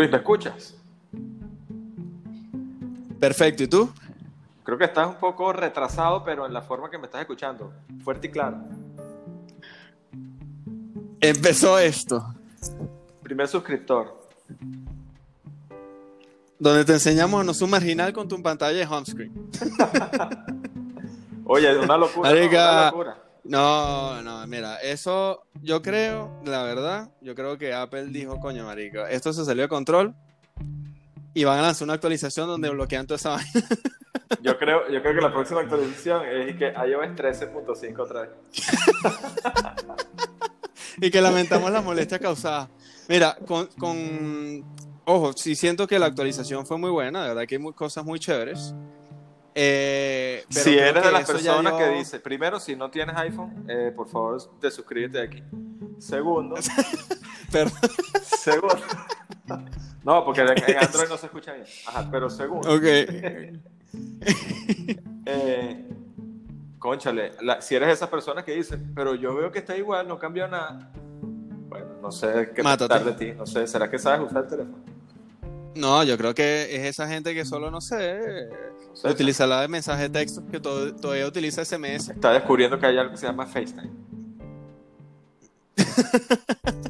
Luis, ¿me escuchas? Perfecto, ¿y tú? Creo que estás un poco retrasado, pero en la forma que me estás escuchando. Fuerte y claro. Empezó esto, Primer suscriptor. donde te enseñamos no ser marginal con tu pantalla de home screen. Oye, una locura. ¿no? Marica. Una locura. No, no, mira, eso yo creo, la verdad, yo creo que Apple dijo, coño, marica, esto se salió de control y van a lanzar una actualización donde bloquean toda esa vaina. Yo creo, yo creo que la próxima actualización es que iOS 13.5 otra vez. y que lamentamos las molestias causadas. Mira, con, con- ojo, sí siento que la actualización fue muy buena, de verdad que hay muy- cosas muy chéveres. Eh, pero si eres de las personas que dice, primero, si no tienes iPhone, eh, por favor, desuscríbete aquí. Segundo. No, porque en Android no se escucha bien. Ajá, pero segundo, Ok. eh, conchale, la- si eres de esas personas que dicen, pero yo veo que está igual, no cambió nada. Bueno, no sé qué pensar de ti, no sé, ¿será que sabes usar el teléfono? No, yo creo que es esa gente que solo, no sé, utiliza la de mensaje de texto, que to- todavía utiliza SMS. Está descubriendo que hay algo que se llama FaceTime.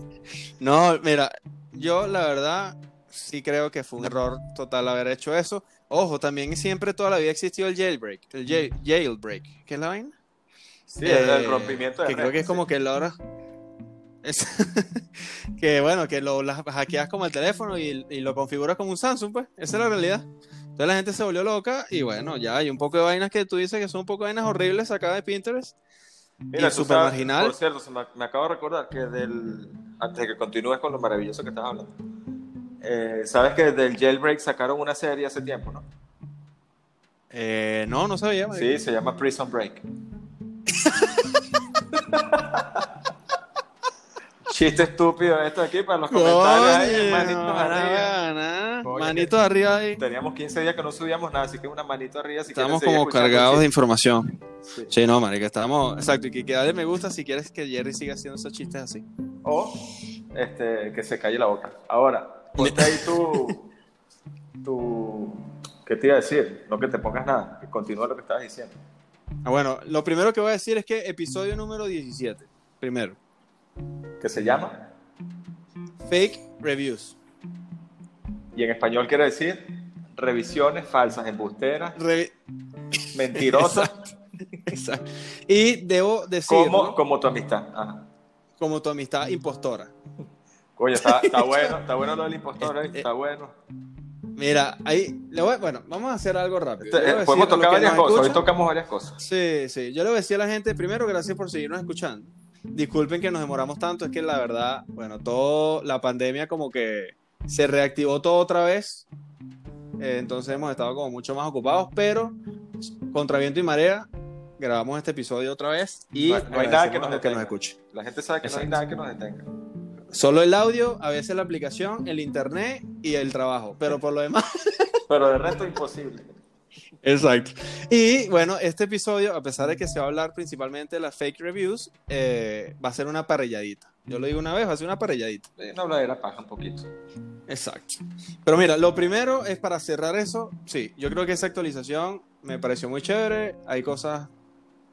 No, mira, yo la verdad sí creo que fue un error total haber hecho eso. Ojo, también siempre toda la vida existió el jailbreak, el jail- jailbreak, ¿qué es la vaina? Sí, el, el rompimiento de Que creo red, que es como que la hora... es- que bueno, que lo las hackeas como el teléfono y, y lo configuras como un Samsung, pues, esa es la realidad. Entonces la gente se volvió loca y bueno, ya hay un poco de vainas que tú dices que son un poco de vainas horribles sacadas de Pinterest. Mira, super sabes- marginal. Por cierto, se me, me acabo de recordar que del. Antes de que continúes con lo maravilloso que estás hablando. eh, Sabes que del jailbreak sacaron una serie hace tiempo, ¿no? Eh, no, no sabía. Sí, se llama Prison Break. Chiste estúpido esto aquí para los comentarios. manitos buena arriba. Coño, Manitos arriba ahí. Teníamos 15 días que no subíamos nada, así que una manito arriba. Si Estamos como cargados de información. Sí. Sí, no, marica, estamos... Exacto, y que, que dale me gusta si quieres que Jerry siga haciendo esos chistes así. O este, que se calle la boca. Ahora, ponte ahí tu, tu. ¿Qué te iba a decir? No que te pongas nada, que continúa lo que estabas diciendo. Ah, bueno, lo primero que voy a decir es que episodio número 17. Primero, Que se llama, fake reviews. y en español quiere decir revisiones falsas, embusteras, Re- mentirosas, Exacto. Y debo decir, como, como, como tu amistad. Ajá. tu amistad impostora. Oye, está, está bueno, está bueno lo del impostor, ¿eh? Eh, está bueno. Mira, ahí, le voy- bueno, vamos a hacer algo rápido. Este, eh, podemos tocar varias cosas, hoy tocamos varias cosas. Sí, sí. Yo le voy a decir a la gente, primero, gracias por seguirnos escuchando. Disculpen que nos demoramos tanto, es que la verdad, bueno, todo, la pandemia como que se reactivó todo otra vez. Eh, entonces hemos estado como mucho más ocupados, pero contra viento y marea grabamos este episodio otra vez y No hay- no hay nada que nos que nos escuchen. La gente sabe que no hay nada que nos detenga. Solo el audio, a veces la aplicación, el internet y el trabajo, pero por lo demás Pero de resto imposible. Exacto. Y bueno, este episodio, a pesar de que se va a hablar principalmente de las fake reviews, eh, va a ser una parrilladita. Yo lo digo una vez, va a ser una parrilladita. Una habladera paja un poquito. Exacto. Pero mira, lo primero es para cerrar eso. Sí, yo creo que esa actualización me pareció muy chévere. Hay cosas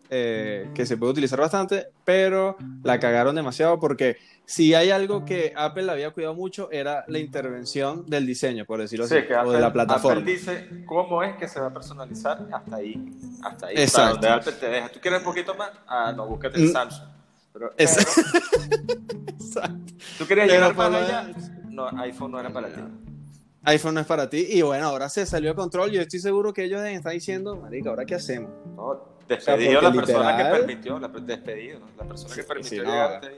eh, que se puede utilizar bastante, pero la cagaron demasiado porque si hay algo que Apple había cuidado mucho era la intervención del diseño, por decirlo Sí, así, que o de la plataforma. Apple dice cómo es que se va a personalizar hasta ahí. Hasta ahí. Hasta Exacto. donde Apple te deja. ¿Tú quieres un poquito más? Ah, no, búscate el Mm. Samsung. Pero, pero, Exacto. ¿Tú querías llegar más lo allá? No, iPhone no era para ti. iPhone no es para ti. Y bueno, ahora se salió de control. Yo estoy seguro que ellos estar diciendo, marica, ¿ahora qué hacemos? No, despedido la persona literal- que permitió, la, despedido, la persona que permitió sí, hasta ahí.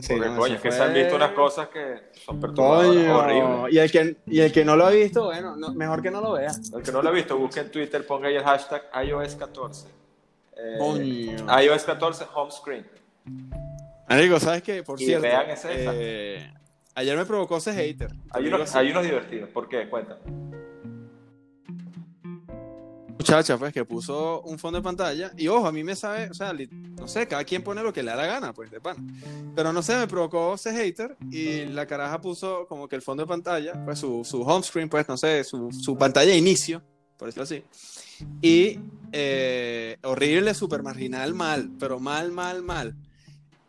Sí, Porque, no, coño, es que se han visto unas cosas que son perturbadoras, horribles. Y el, que, y el que no lo ha visto, bueno, no- mejor que no lo vea. El que no lo ha visto, busque en Twitter, ponga ahí el hashtag iOS 14. Eh, Coño. iOS 14 home screen. Amigo, ¿sabes qué? Por Y cierto, vean esa. eh, ayer me provocó ese hater. Hay unos, hay unos divertidos. ¿Por qué? Cuéntame. Muchacha, pues, que puso un fondo de pantalla. Y ojo, a mí me sabe, o sea, no sé, cada quien pone lo que le da la gana, pues, de pan. Pero no sé, me provocó ese hater y la caraja puso como que el fondo de pantalla, pues, su, su home screen, pues, no sé, su, su pantalla de inicio, por decirlo así. Y eh, horrible, super marginal, mal, pero mal, mal, mal.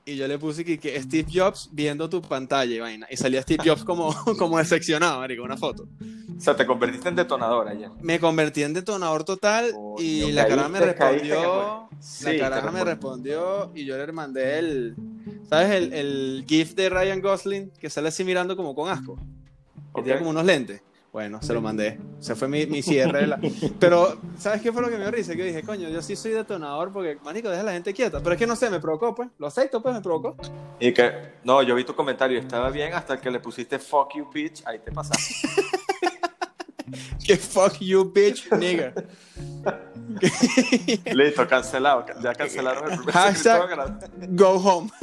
Y yo le puse que, que, Steve Jobs viendo tu pantalla y vaina. Y salía Steve Jobs como, como decepcionado, marico, una foto. O sea, te convertiste en detonador ayer. Me convertí en detonador total y la cara me respondió. la cara me respondió y yo le mandé el. ¿Sabes? El, el GIF de Ryan Gosling que sale así mirando como con asco. Que tiene como unos lentes. Bueno, se lo mandé. Se fue mi, mi cierre. La... Pero, ¿sabes qué fue lo que me dio risa? Que dije, coño, yo sí soy detonador porque, manico, deja a la gente quieta. Pero es que no sé, me provocó, pues. Lo acepto, pues, me provocó. Y que, no, yo vi tu comentario y estaba bien hasta que le pusiste fuck you, bitch. Ahí te pasaste. que fuck you, bitch, nigga. Listo, cancelado. Ya cancelaron el primer Hashtag Go home.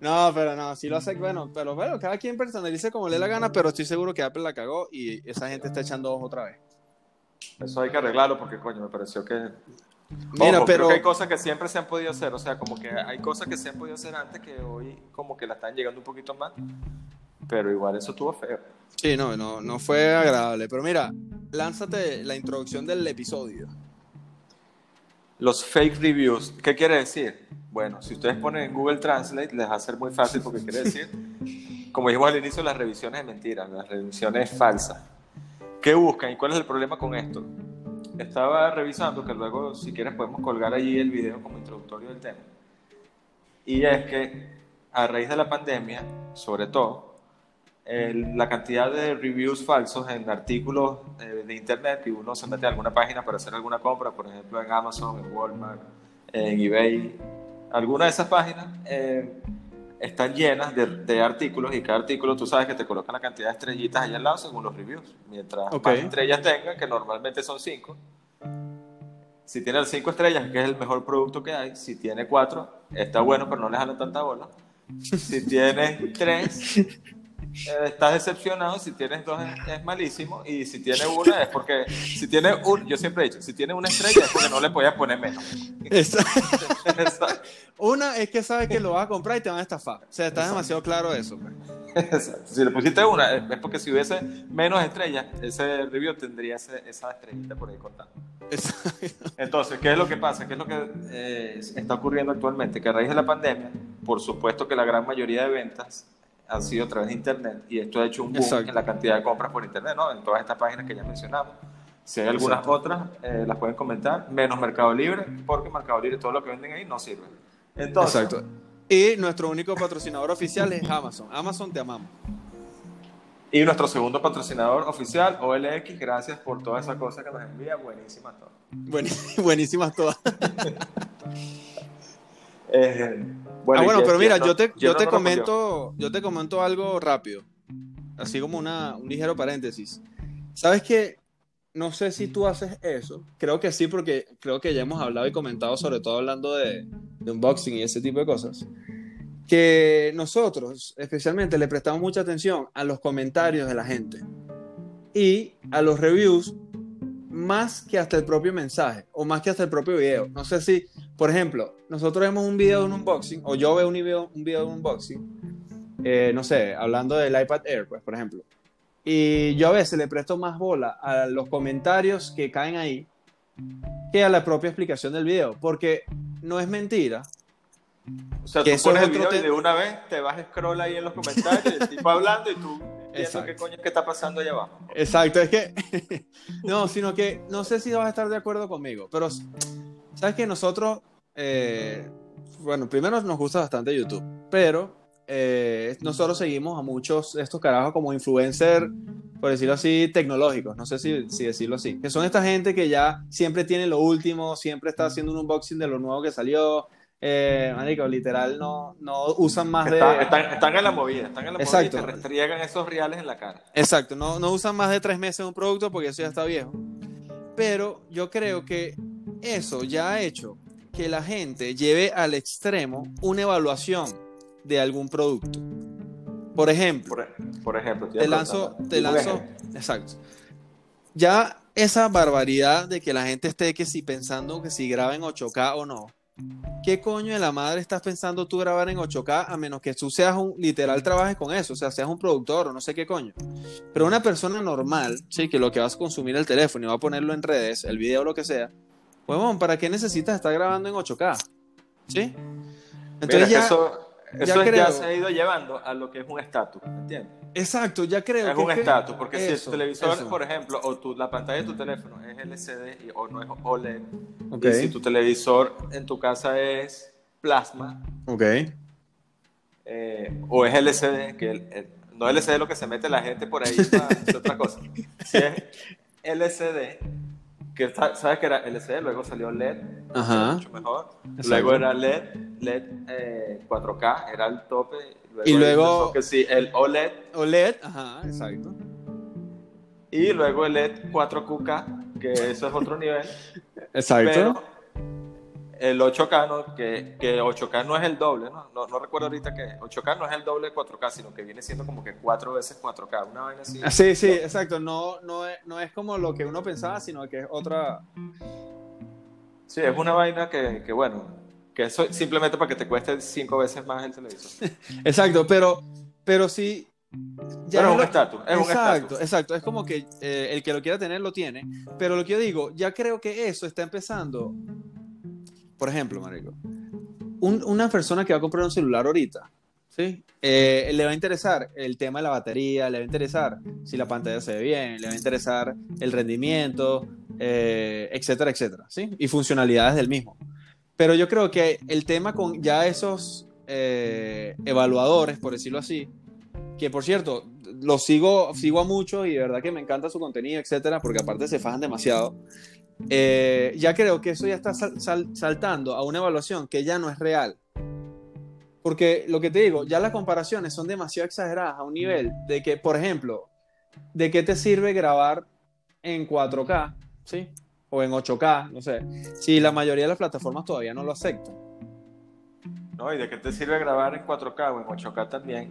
No, pero no, sí lo hace, bueno, pero bueno, cada quien personalice como le dé la gana, pero estoy seguro que Apple la cagó y esa gente está echando ojo otra vez. Eso hay que arreglarlo porque, coño, me pareció que... Mira, pero... hay cosas que siempre se han podido hacer, o sea, como que hay cosas que se han podido hacer antes que hoy como que la están llegando un poquito más, pero igual eso estuvo feo. Sí, no, no, no fue agradable, pero mira, lánzate la introducción del episodio. Los fake reviews, ¿qué quiere decir? Bueno, si ustedes ponen en Google Translate, les va a ser muy fácil porque quiere decir, como dijimos al inicio, las revisiones de mentiras, las revisiones falsas. ¿Qué buscan y cuál es el problema con esto? Estaba revisando, que luego, si quieres, podemos colgar allí el video como introductorio del tema. Y es que a raíz de la pandemia, sobre todo, la cantidad de reviews falsos en artículos eh, de internet y uno se mete a alguna página para hacer alguna compra, por ejemplo en Amazon, en Walmart, en eBay, algunas de esas páginas eh, están llenas de, artículos y cada artículo tú sabes que te colocan la cantidad de estrellitas ahí al lado según los reviews. Mientras más estrellas tengan, que normalmente son cinco, si tiene cinco estrellas, que es el mejor producto que hay, si tiene cuatro, está bueno, pero no le jala tanta bola. Si tiene tres, estás decepcionado, si tienes dos es, malísimo y si tiene una es porque si tiene un, yo siempre he dicho, si tiene una estrella es porque no le podías poner menos. una es que sabes que lo vas a comprar y te van a estafar. O sea, está demasiado claro eso. Pues. Si le pusiste una es porque si hubiese menos estrellas, ese review tendría esa estrellita por ahí cortada. Entonces, ¿qué es lo que pasa? ¿Qué es lo que eh, está ocurriendo actualmente? Que a raíz de la pandemia, por supuesto que la gran mayoría de ventas han sido a través de Internet y esto ha hecho un boom en la cantidad de compras por Internet, ¿no? En todas estas páginas que ya mencionamos. Si hay algunas otras, eh, las pueden comentar, menos Mercado Libre, porque Mercado Libre, todo lo que venden ahí no sirve. Entonces, Exacto. Y nuestro único patrocinador oficial es Amazon. Amazon, te amamos. Y nuestro segundo patrocinador oficial, OLX, gracias por todas esas cosas que nos envía. Buenísimas todas. buenísimas todas. eh, ah, bueno, pero mira, yo te, yo te comento, yo te comento algo rápido, así como una, un ligero paréntesis. ¿Sabes qué? No sé si tú haces eso, creo que sí, porque creo que ya hemos hablado y comentado, sobre todo hablando de, de unboxing y ese tipo de cosas, que nosotros especialmente le prestamos mucha atención a los comentarios de la gente y a los reviews más que hasta el propio mensaje o más que hasta el propio video. No sé si, por ejemplo, nosotros vemos un video de un unboxing o yo veo un video, un video de un unboxing, eh, no sé, hablando del iPad Air, pues, por ejemplo. Y yo a veces le presto más bola a los comentarios que caen ahí que a la propia explicación del video, porque no es mentira. O sea, tú pones el video y de una vez te vas a scroll ahí en los comentarios, el tipo hablando y tú viendo qué coño que está pasando allá abajo. Exacto, es que no, sino que no sé si vas a estar de acuerdo conmigo, pero sabes que nosotros, eh, bueno, primero nos gusta bastante YouTube, pero eh, nosotros seguimos a muchos estos carajos como influencer, por decirlo así, tecnológicos, no sé si, si, decirlo así, que son esta gente que ya siempre tiene lo último, siempre está haciendo un unboxing de lo nuevo que salió, eh, marico, literal no, no usan más de... Están, en la movida, están en la Exacto. movida y te restriegan esos reales en la cara. Exacto, no, no usan más de tres meses un producto porque eso ya está viejo. Pero yo creo que eso ya ha hecho que la gente lleve al extremo una evaluación de algún producto. Por ejemplo, por, ejemplo, te lanzo, te lanzo, exacto. Ya esa barbaridad de que la gente esté que si pensando que si graba en 8K o no. ¿Qué coño de la madre estás pensando tú grabar en 8K a menos que tú seas un literal trabajes con eso, o sea, seas un productor o no sé qué coño? Pero una persona normal, sí, que lo que vas a consumir el teléfono y va a ponerlo en redes, el video o lo que sea, bueno, ¿para qué necesitas estar grabando en 8K? ¿Sí? Entonces ya, eso, eso ya, se ha ido llevando a lo que es un estatus, ¿entiendes? Exacto, ya creo. Es un estatus, porque si el televisor, por ejemplo, o tu, la pantalla de tu teléfono es LCD o no es OLED, y si tu televisor en tu casa es plasma, okay. Eh, o es LCD, que no es LCD lo que se mete la gente por ahí para otra cosa. Si es LCD, que sabes que era LCD, luego salió LED, mucho mejor. Luego era LED, LED 4K, era el tope. y luego que sí, el OLED. OLED, ajá, exacto. Y luego el LED 4QK, que eso es otro nivel. Exacto el 8K, ¿no? que, que 8K no es el doble, ¿no? ¿no? No, recuerdo ahorita que 8K no es el doble de 4K, sino que viene siendo como que cuatro veces 4K, una vaina así. Ah, sí, sí, exacto, no, no, es, no es como lo que uno pensaba, sino que es otra... Sí, es una vaina que, que bueno, que eso simplemente para que te cueste cinco veces más el televisor. exacto, pero, pero sí, ya es un estatus. exacto, exacto. Es como que eh, el que lo quiera tener lo tiene. Pero lo que yo digo, ya creo que eso está empezando por ejemplo, Marico, una persona que va a comprar un celular ahorita, ¿sí? Eh, le va a interesar el tema de la batería, le va a interesar si la pantalla se ve bien, le va a interesar el rendimiento, eh, etcétera, etcétera, ¿sí? Y funcionalidades del mismo. Pero yo creo que el tema con ya esos eh, evaluadores, por decirlo así, que por cierto, los sigo, sigo a muchos y de verdad que me encanta su contenido, etcétera, porque aparte se fajan demasiado. Eh, ya creo que eso ya está saltando a una evaluación que ya no es real. Porque lo que te digo, ya las comparaciones son demasiado exageradas a un nivel de que, por ejemplo, ¿de qué te sirve grabar en 4K? ¿Sí? O en 8K, no sé. Si la mayoría de las plataformas todavía no lo aceptan. No, ¿y de qué te sirve grabar en 4K o en 8K también?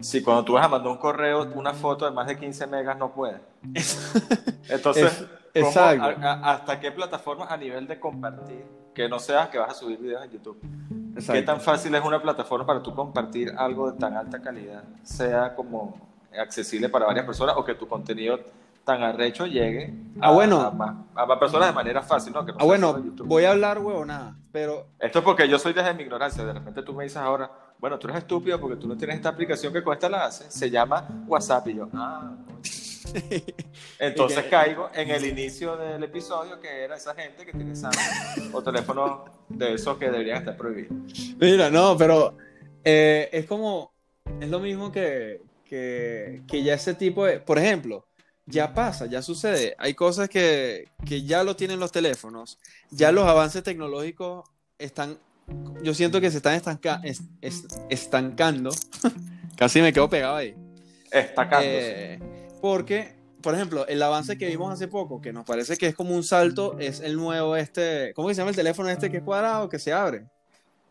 Si cuando tú vas a mandar un correo, una foto de más de 15 megas no puede. Entonces, ¿Hasta qué plataforma a nivel de compartir? Que no sea que vas a subir videos en YouTube. ¿Qué tan fácil es una plataforma para tú compartir algo de tan alta calidad? Sea como accesible para varias personas o que tu contenido tan arrecho llegue a, ah, bueno. a, más, personas de manera fácil, ¿no? ah, bueno, voy a hablar nada pero... Esto es porque yo soy desde mi ignorancia, de repente tú me dices ahora, bueno, tú eres estúpido porque tú no tienes esta aplicación que cuesta la hace, se llama WhatsApp y yo, ah, Entonces caigo en el inicio del episodio que era esa gente que tiene Samsung o teléfonos de esos que deberían estar prohibidos. Mira, no, pero eh, es como, es lo mismo que, que, que, ya ese tipo de, por ejemplo, ya pasa, ya sucede. Hay cosas que, que ya lo tienen los teléfonos, ya los avances tecnológicos están, yo siento que se están estanca, estancando. Casi me quedo pegado ahí. Estancando. Eh, porque, por ejemplo, el avance que vimos hace poco, que nos parece que es como un salto, es el nuevo este, ¿cómo se llama el teléfono este que es cuadrado, que se abre?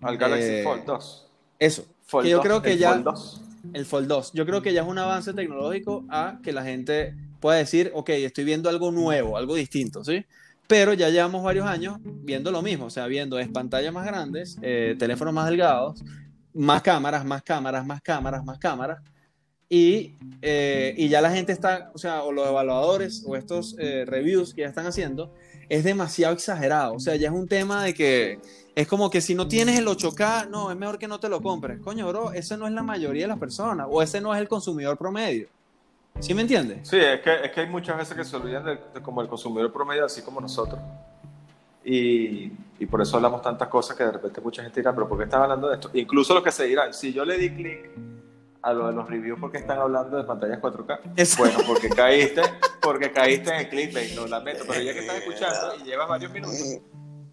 Al Galaxy eh, Fold 2. Eso. que yo creo que el ya Fold 2. el Fold 2. Yo creo que ya es un avance tecnológico a que la gente pueda decir, ok, estoy viendo algo nuevo, algo distinto, ¿sí? Pero ya llevamos varios años viendo lo mismo, o sea, viendo es pantallas más grandes, eh, teléfonos más delgados, más cámaras, más cámaras, más cámaras, más cámaras. Y, eh, y, ya la gente está, o sea, o los evaluadores o estos eh, reviews que ya están haciendo, es demasiado exagerado. O sea, ya es un tema de que es como que si no tienes el 8K, no, es mejor que no te lo compres. Coño, bro, ese no es la mayoría de las personas o ese no es el consumidor promedio. ¿Sí me entiendes? Sí, es que, es que hay muchas veces que se olvidan de, como el consumidor promedio, así como nosotros. Y, y, por eso hablamos tantas cosas que de repente mucha gente dirá, pero ¿por qué están hablando de esto? Incluso lo que se dirá, si yo le di clic a lo de los reviews porque están hablando de pantallas 4K. Bueno, porque caíste, porque caíste en el clickbait, lo lamento, pero ya que estás escuchando y llevas varios minutos,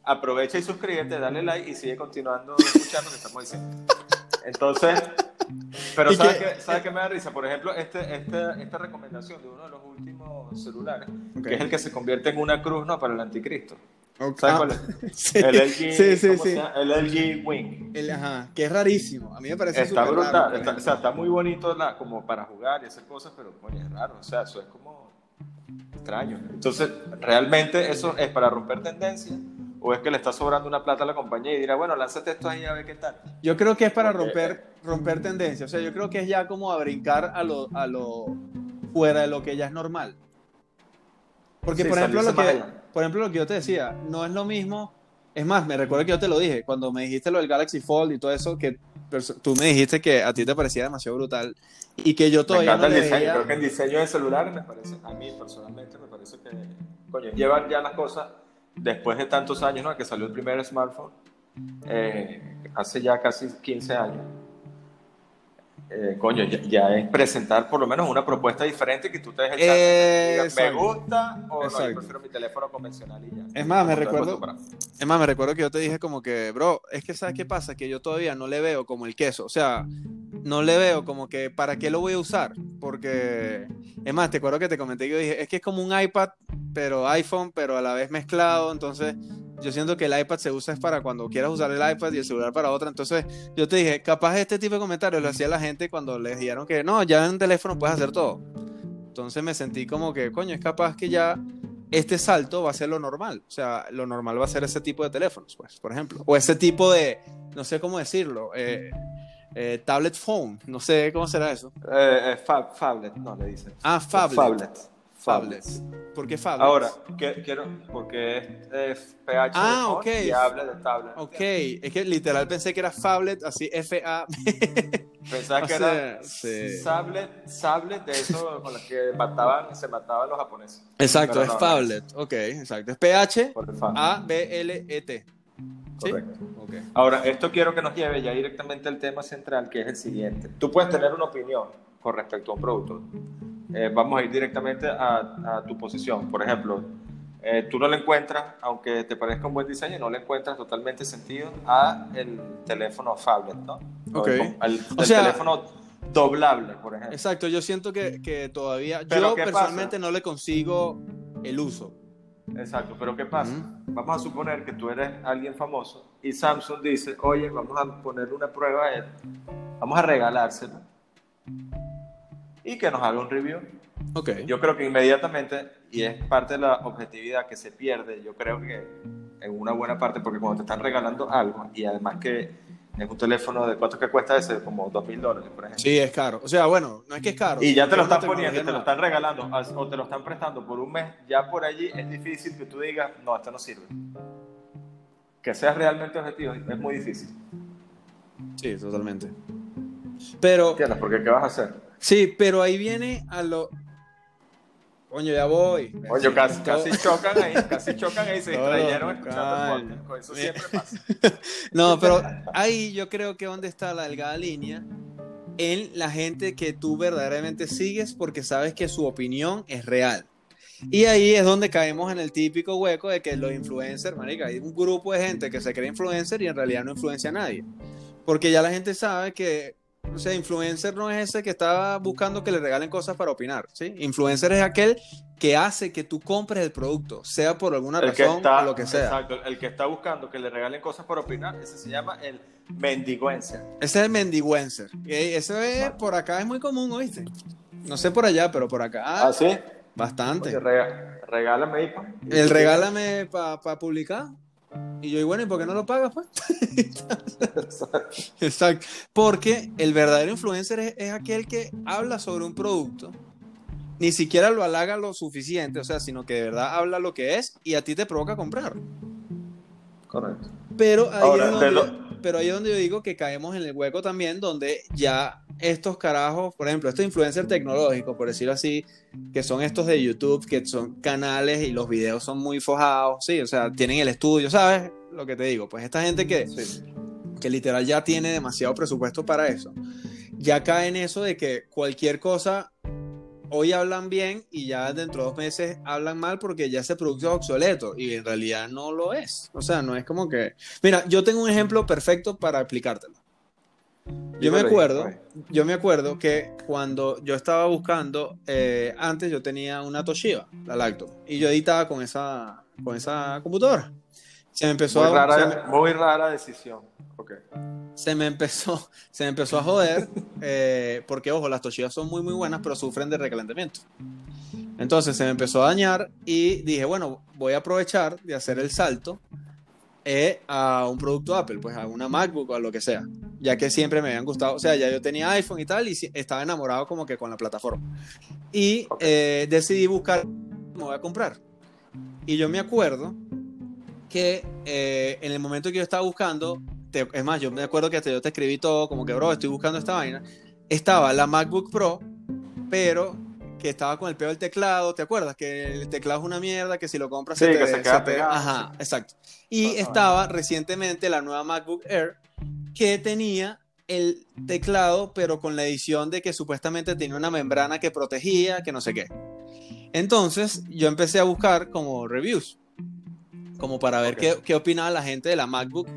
aprovecha y suscríbete, dale like y sigue continuando escuchando lo que estamos diciendo. Entonces, pero ¿sabes qué, ¿sabes qué me da risa? Por ejemplo, este, este, esta recomendación de uno de los últimos celulares, que es el que se convierte en una cruz ¿no? para el anticristo. ¿Sabes ah, cuál es? El LG, sí, sí, El LG Wing. El, ajá, que es rarísimo. A mí me parece Está brutal. está, o sea, está muy bonito la, como para jugar y hacer cosas, pero coño, es raro. O sea, eso es como. extraño. Entonces, ¿realmente eso es para romper tendencia? ¿O es que le está sobrando una plata a la compañía y dirá, bueno, lánzate esto ahí a ver qué tal? Yo creo que es para Porque- romper, romper tendencia. O sea, yo creo que es ya como a brincar a lo, a lo fuera de lo que ya es normal. Porque, por, ejemplo, lo que, allá. Por ejemplo, lo que yo te decía, no es lo mismo. Es más, me recuerdo que yo te lo dije cuando me dijiste lo del Galaxy Fold y todo eso, que tú me dijiste que a ti te parecía demasiado brutal y que yo Me todavía encanta no el diseño. veía- Creo que el diseño de celulares me parece, a mí personalmente me parece que, coño, llevan ya las cosas después de tantos años, ¿no? Que salió el primer smartphone, eh, hace ya casi 15 años. Eh, coño, ya, ya es presentar por lo menos una propuesta diferente que tú te dejes digas, me gusta o no, yo prefiero mi teléfono convencional y ya. Es más, me recuerdo- acostumbrado. Es más, me recuerdo que yo te dije como que, bro, es que ¿sabes qué pasa? Que yo todavía no le veo como el queso. O sea, no le veo como que, ¿para qué lo voy a usar? Porque, es más, te acuerdo que te comenté que yo dije, es que es como un iPad, pero iPhone, pero a la vez mezclado. Entonces, yo siento que el iPad se usa es para cuando quieras usar el iPad y el celular para otra. Entonces, yo te dije, capaz este tipo de comentarios lo hacía la gente cuando les dijeron que, no, ya en un teléfono puedes hacer todo. Entonces me sentí como que, coño, es capaz que ya este salto va a ser lo normal. O sea, lo normal va a ser ese tipo de teléfonos, pues, por ejemplo. O ese tipo de, no sé cómo decirlo, eh, eh, tablet phone. No sé cómo será eso. Eh, eh, fab- Fablet, no le dicen. Ah, Fablet. Fablet. Fablet. ¿Por qué Fablet? Ahora, que- quiero, porque es eh, PH Ah, phone ok. y habla de tablet. Ok, es que literal pensé que era Fablet, así F-A. Pensaba O que sea, era sí. Sablet, Sablet de eso con los que mataban, se mataban los japoneses. Exacto, Pero es no, Fablet. Ok, exacto. Es P-H-A-B-L-E-T. Fa- ¿Sí? Correcto. Ok. Ahora, esto quiero que nos lleve ya directamente al tema central, que es el siguiente. Tú puedes tener una opinión con respecto a un producto. Eh, vamos a ir directamente a, a tu posición. Por ejemplo, eh, tú no le encuentras, aunque te parezca un buen diseño, no le encuentras totalmente sentido a el teléfono Fablet, ¿no? Ok. Al, O sea- teléfono doblable, por ejemplo. Exacto, yo siento que, que todavía, yo ¿qué personalmente pasa? no le consigo el uso. Exacto, pero ¿qué pasa? Vamos a suponer que tú eres alguien famoso y Samsung dice, oye, vamos a ponerle una prueba a él, vamos a regalárselo y que nos haga un review. Ok. Yo creo que inmediatamente, y es parte de la objetividad que se pierde, yo creo que en una buena parte, porque cuando te están regalando algo, y además que es un teléfono de cuánto que cuesta ese, como dos mil dólares, por ejemplo. Sí, es caro. O sea, bueno, no es que es caro. Y ya te lo están poniendo, te lo están regalando o te lo están prestando por un mes, ya por allí es difícil que tú digas, no, esto no sirve. Que seas realmente objetivo es muy difícil. Sí, totalmente. Pero, ¿Entiendes? Porque ¿qué vas a hacer? Sí, pero ahí viene a lo... Coño, ya voy. Sí, casi, casi chocan ahí, casi chocan ahí, se distrayeron escuchando el podcast. Eso siempre pasa. No, pero ahí yo creo que donde está la delgada línea en la gente que tú verdaderamente sigues porque sabes que su opinión es real. Y ahí es donde caemos en el típico hueco de que los influencers, marica, hay un grupo de gente que se cree influencer y en realidad no influencia a nadie. Porque ya la gente sabe que, o sea, influencer no es ese que está buscando que le regalen cosas para opinar, ¿sí? Influencer es aquel que hace que tú compres el producto, sea por alguna El razón está, o lo que sea. Exacto, el que está buscando que le regalen cosas para opinar, ese se llama el mendigüencer. Ese es el mendigüencer. Y eso es, por acá es muy común, ¿oíste? No sé por allá, pero por acá ¿Ah, sí? bastante. Oye, regálame ahí, pa. El regálame para publicar. Y yo, y bueno, ¿y por qué no lo pagas, pues? Exacto. Porque el verdadero influencer es, es aquel que habla sobre un producto, ni siquiera lo halaga lo suficiente, o sea, sino que de verdad habla lo que es y a ti te provoca comprar. Correcto. Pero ahí, Ahora, es donde pero ahí es donde yo digo que caemos en el hueco también, donde ya estos carajos, por ejemplo, estos influencers tecnológicos, por decirlo así, que son estos de YouTube, que son canales y los videos son muy fojados, sí, o sea, tienen el estudio, ¿sabes? Lo que te digo, pues esta gente que, Sí. que literal ya tiene demasiado presupuesto para eso, ya cae en eso de que cualquier cosa hoy hablan bien y ya dentro de dos meses hablan mal porque ya ese producto es obsoleto y en realidad no lo es. O sea, no es como que... Mira, yo tengo un ejemplo perfecto para explicártelo. Yo me acuerdo, ahí. yo me acuerdo que cuando yo estaba buscando, eh, antes yo tenía una Toshiba, la Lacto, y yo editaba con esa, con esa computadora. Se me empezó Muy a... rara, me- muy rara decisión. Ok. Se me empezó, se me empezó a joder, eh, porque ojo, las Toshiba son muy muy buenas, pero sufren de recalentamiento. Entonces se me empezó a dañar y dije, bueno, voy a aprovechar de hacer el salto eh, a un producto Apple, pues a una MacBook o a lo que sea, ya que siempre me habían gustado, o sea, ya yo tenía iPhone y tal y estaba enamorado como que con la plataforma. Y eh, decidí buscar, me voy a comprar. Y yo me acuerdo que eh, en el momento que yo estaba buscando, es más, yo me acuerdo que hasta yo te escribí todo, como que, bro, estoy buscando esta vaina, estaba la MacBook Pro, pero que estaba con el peor del teclado, ¿te acuerdas? Que el teclado es una mierda, que si lo compras se, te, se queda pegado. Ajá, exacto. Y estaba recientemente la nueva MacBook Air que tenía el teclado, pero con la edición de que supuestamente tenía una membrana que protegía, que no sé qué. Entonces yo empecé a buscar como reviews, como para ver qué, qué opinaba la gente de la MacBook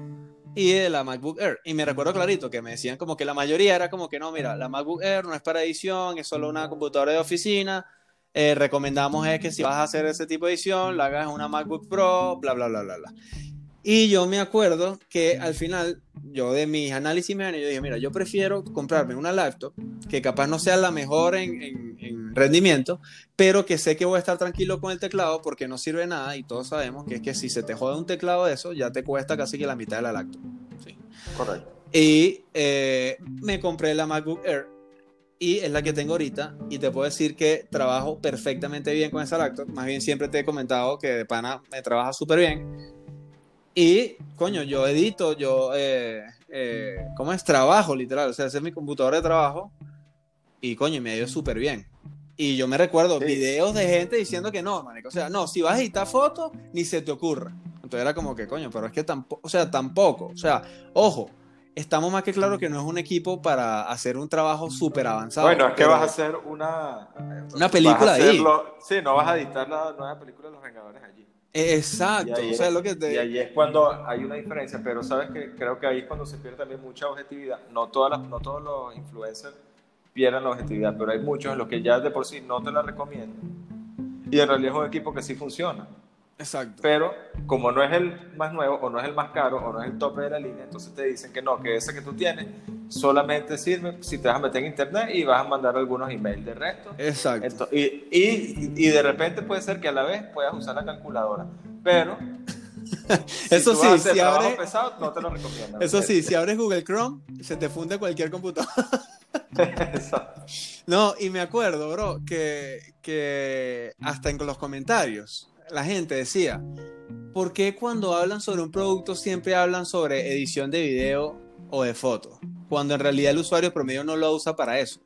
y de la MacBook Air. Y me recuerdo clarito que me decían como que la mayoría era como que no, mira, la MacBook Air no es para edición, es solo una computadora de oficina. Eh, recomendamos es que si vas a hacer ese tipo de edición, la hagas una MacBook Pro, bla, bla, bla, bla, bla. Y yo me acuerdo que al final, yo de mis análisis me yo dije, mira, yo prefiero comprarme una laptop que capaz no sea la mejor en, rendimiento, pero que sé que voy a estar tranquilo con el teclado porque no sirve nada y todos sabemos que es que si se te jode un teclado de eso, ya te cuesta casi que la mitad de la laptop. Sí. Correcto. Y eh, me compré la MacBook Air y es la que tengo ahorita y te puedo decir que trabajo perfectamente bien con esa laptop. Más bien siempre te he comentado que de pana me trabaja súper bien y, coño, yo edito, yo, eh, eh, ¿cómo es? Trabajo, literal. O sea, ese es mi computadora de trabajo. Y, coño, me ha ido súper bien. Y yo me recuerdo videos de gente diciendo que no, manico. O sea, no, si vas a editar fotos, ni se te ocurra. Entonces era como que, coño, pero es que tampoco, o sea, tampoco. O sea, ojo, estamos más que claro que no es un equipo para hacer un trabajo súper avanzado. Bueno, es que vas a hacer una... Una película ahí. Sí, no vas a editar la nueva película de Los Vengadores allí. Exacto, y ahí, o sea, lo que y ahí es cuando hay una diferencia, pero sabes que creo que ahí es cuando se pierde también mucha objetividad. No, todas las, no todos los influencers pierden la objetividad, pero hay muchos en los que ya de por sí no te la recomiendan. Y en realidad es un equipo que sí funciona. Exacto. Pero como no es el más nuevo, o no es el más caro, o no es el tope de la línea, entonces te dicen que no, que ese que tú tienes solamente sirve si te vas a meter en internet y vas a mandar algunos emails de resto. Exacto. y, y, y, de repente puede ser que a la vez puedas usar la calculadora, pero... Eso sí, si abres... Pesado, no te lo recomiendo. Eso sí, si abres Google Chrome, se te funde cualquier computadora. no, y me acuerdo, bro, que, que hasta en los comentarios la gente decía, ¿por qué cuando hablan sobre un producto siempre hablan sobre edición de video o de foto? Cuando en realidad el usuario promedio no lo usa para eso.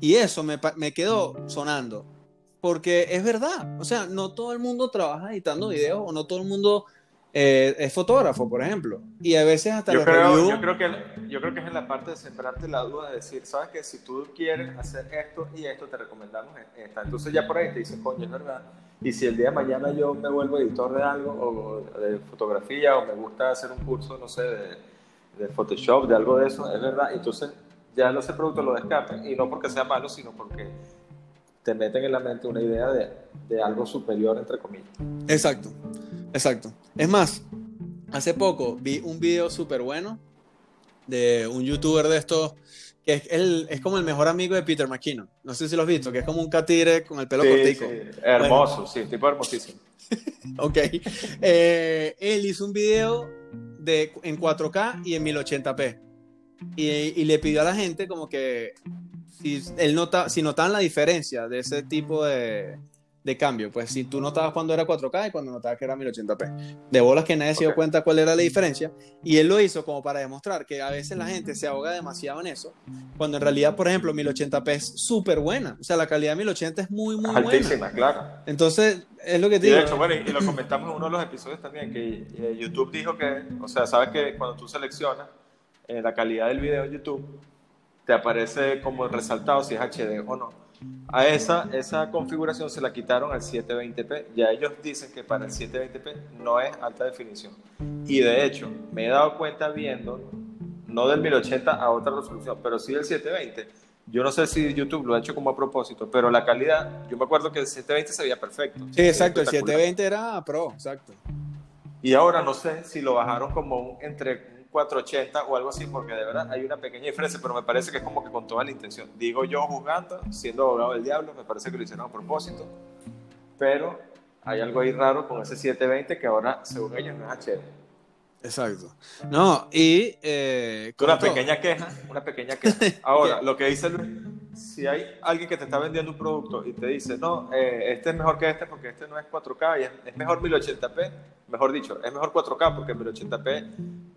Y eso me, me quedó sonando. Porque es verdad. O sea, no todo el mundo trabaja editando videos o no todo el mundo eh, es fotógrafo, por ejemplo. Y a veces hasta yo creo, yo creo que Yo creo que es en la parte de sembrarte la duda, de decir, sabes que si tú quieres hacer esto y esto, te recomendamos esta. Entonces ya por ahí te dicen, coño, es verdad. Y si el día de mañana yo me vuelvo editor de algo, o de fotografía, o me gusta hacer un curso, no sé, de, de Photoshop, de algo de eso, es verdad. Entonces ya ese producto lo descartan. Y no porque sea malo, sino porque te meten en la mente una idea de, de algo superior, entre comillas. Exacto. Exacto. Es más, hace poco vi un video súper bueno de un youtuber de estos que es, el, es como el mejor amigo de Peter McKinnon. No sé si lo has visto, que es como un catire con el pelo cortico. Sí. Hermoso, sí, tipo hermosísimo. ok. Eh, él hizo un video de, en 4K y en 1080p. Y, y, le pidió a la gente como que si, él nota, si notaban la diferencia de ese tipo de, de cambio. Pues si tú notabas cuando era 4K y cuando notabas que era 1080p. De bolas que nadie se dio cuenta cuál era la diferencia. Y él lo hizo como para demostrar que a veces la gente se ahoga demasiado en eso. Cuando en realidad, por ejemplo, 1080p es súper buena. O sea, la calidad de 1080 es muy, muy Altísima, claro. Entonces, es lo que te digo. de hecho, bueno, y lo comentamos en uno de los episodios también, que eh, YouTube dijo que, o sea, sabes que cuando tú seleccionas eh, la calidad del video en YouTube, te aparece como resaltado si es HD o no. A esa, esa configuración se la quitaron al 720p. Ya ellos dicen que para el 720p no es alta definición. Y de hecho, me he dado cuenta viendo, no del 1080 a otra resolución, pero sí del 720. Yo no sé si YouTube lo ha hecho como a propósito, pero la calidad, yo me acuerdo que el 720 se veía perfecto. Sí, exacto, el 720 era pro, exacto. Y ahora no sé si lo bajaron como un, entre 480 o algo así, porque de verdad hay una pequeña diferencia, pero me parece que es como que con toda la intención. Digo yo juzgando, siendo abogado del diablo, me parece que lo hicieron a propósito, pero hay algo ahí raro con ese 720 que ahora, según ellos, no es HD. Exacto. No, y... Eh, una pequeña queja, una pequeña queja. Ahora, lo que dice Luis, si hay alguien que te está vendiendo un producto y te dice, no, eh, este es mejor que este porque este no es 4K y es, mejor 1080p, mejor dicho, es mejor 4K porque en 1080p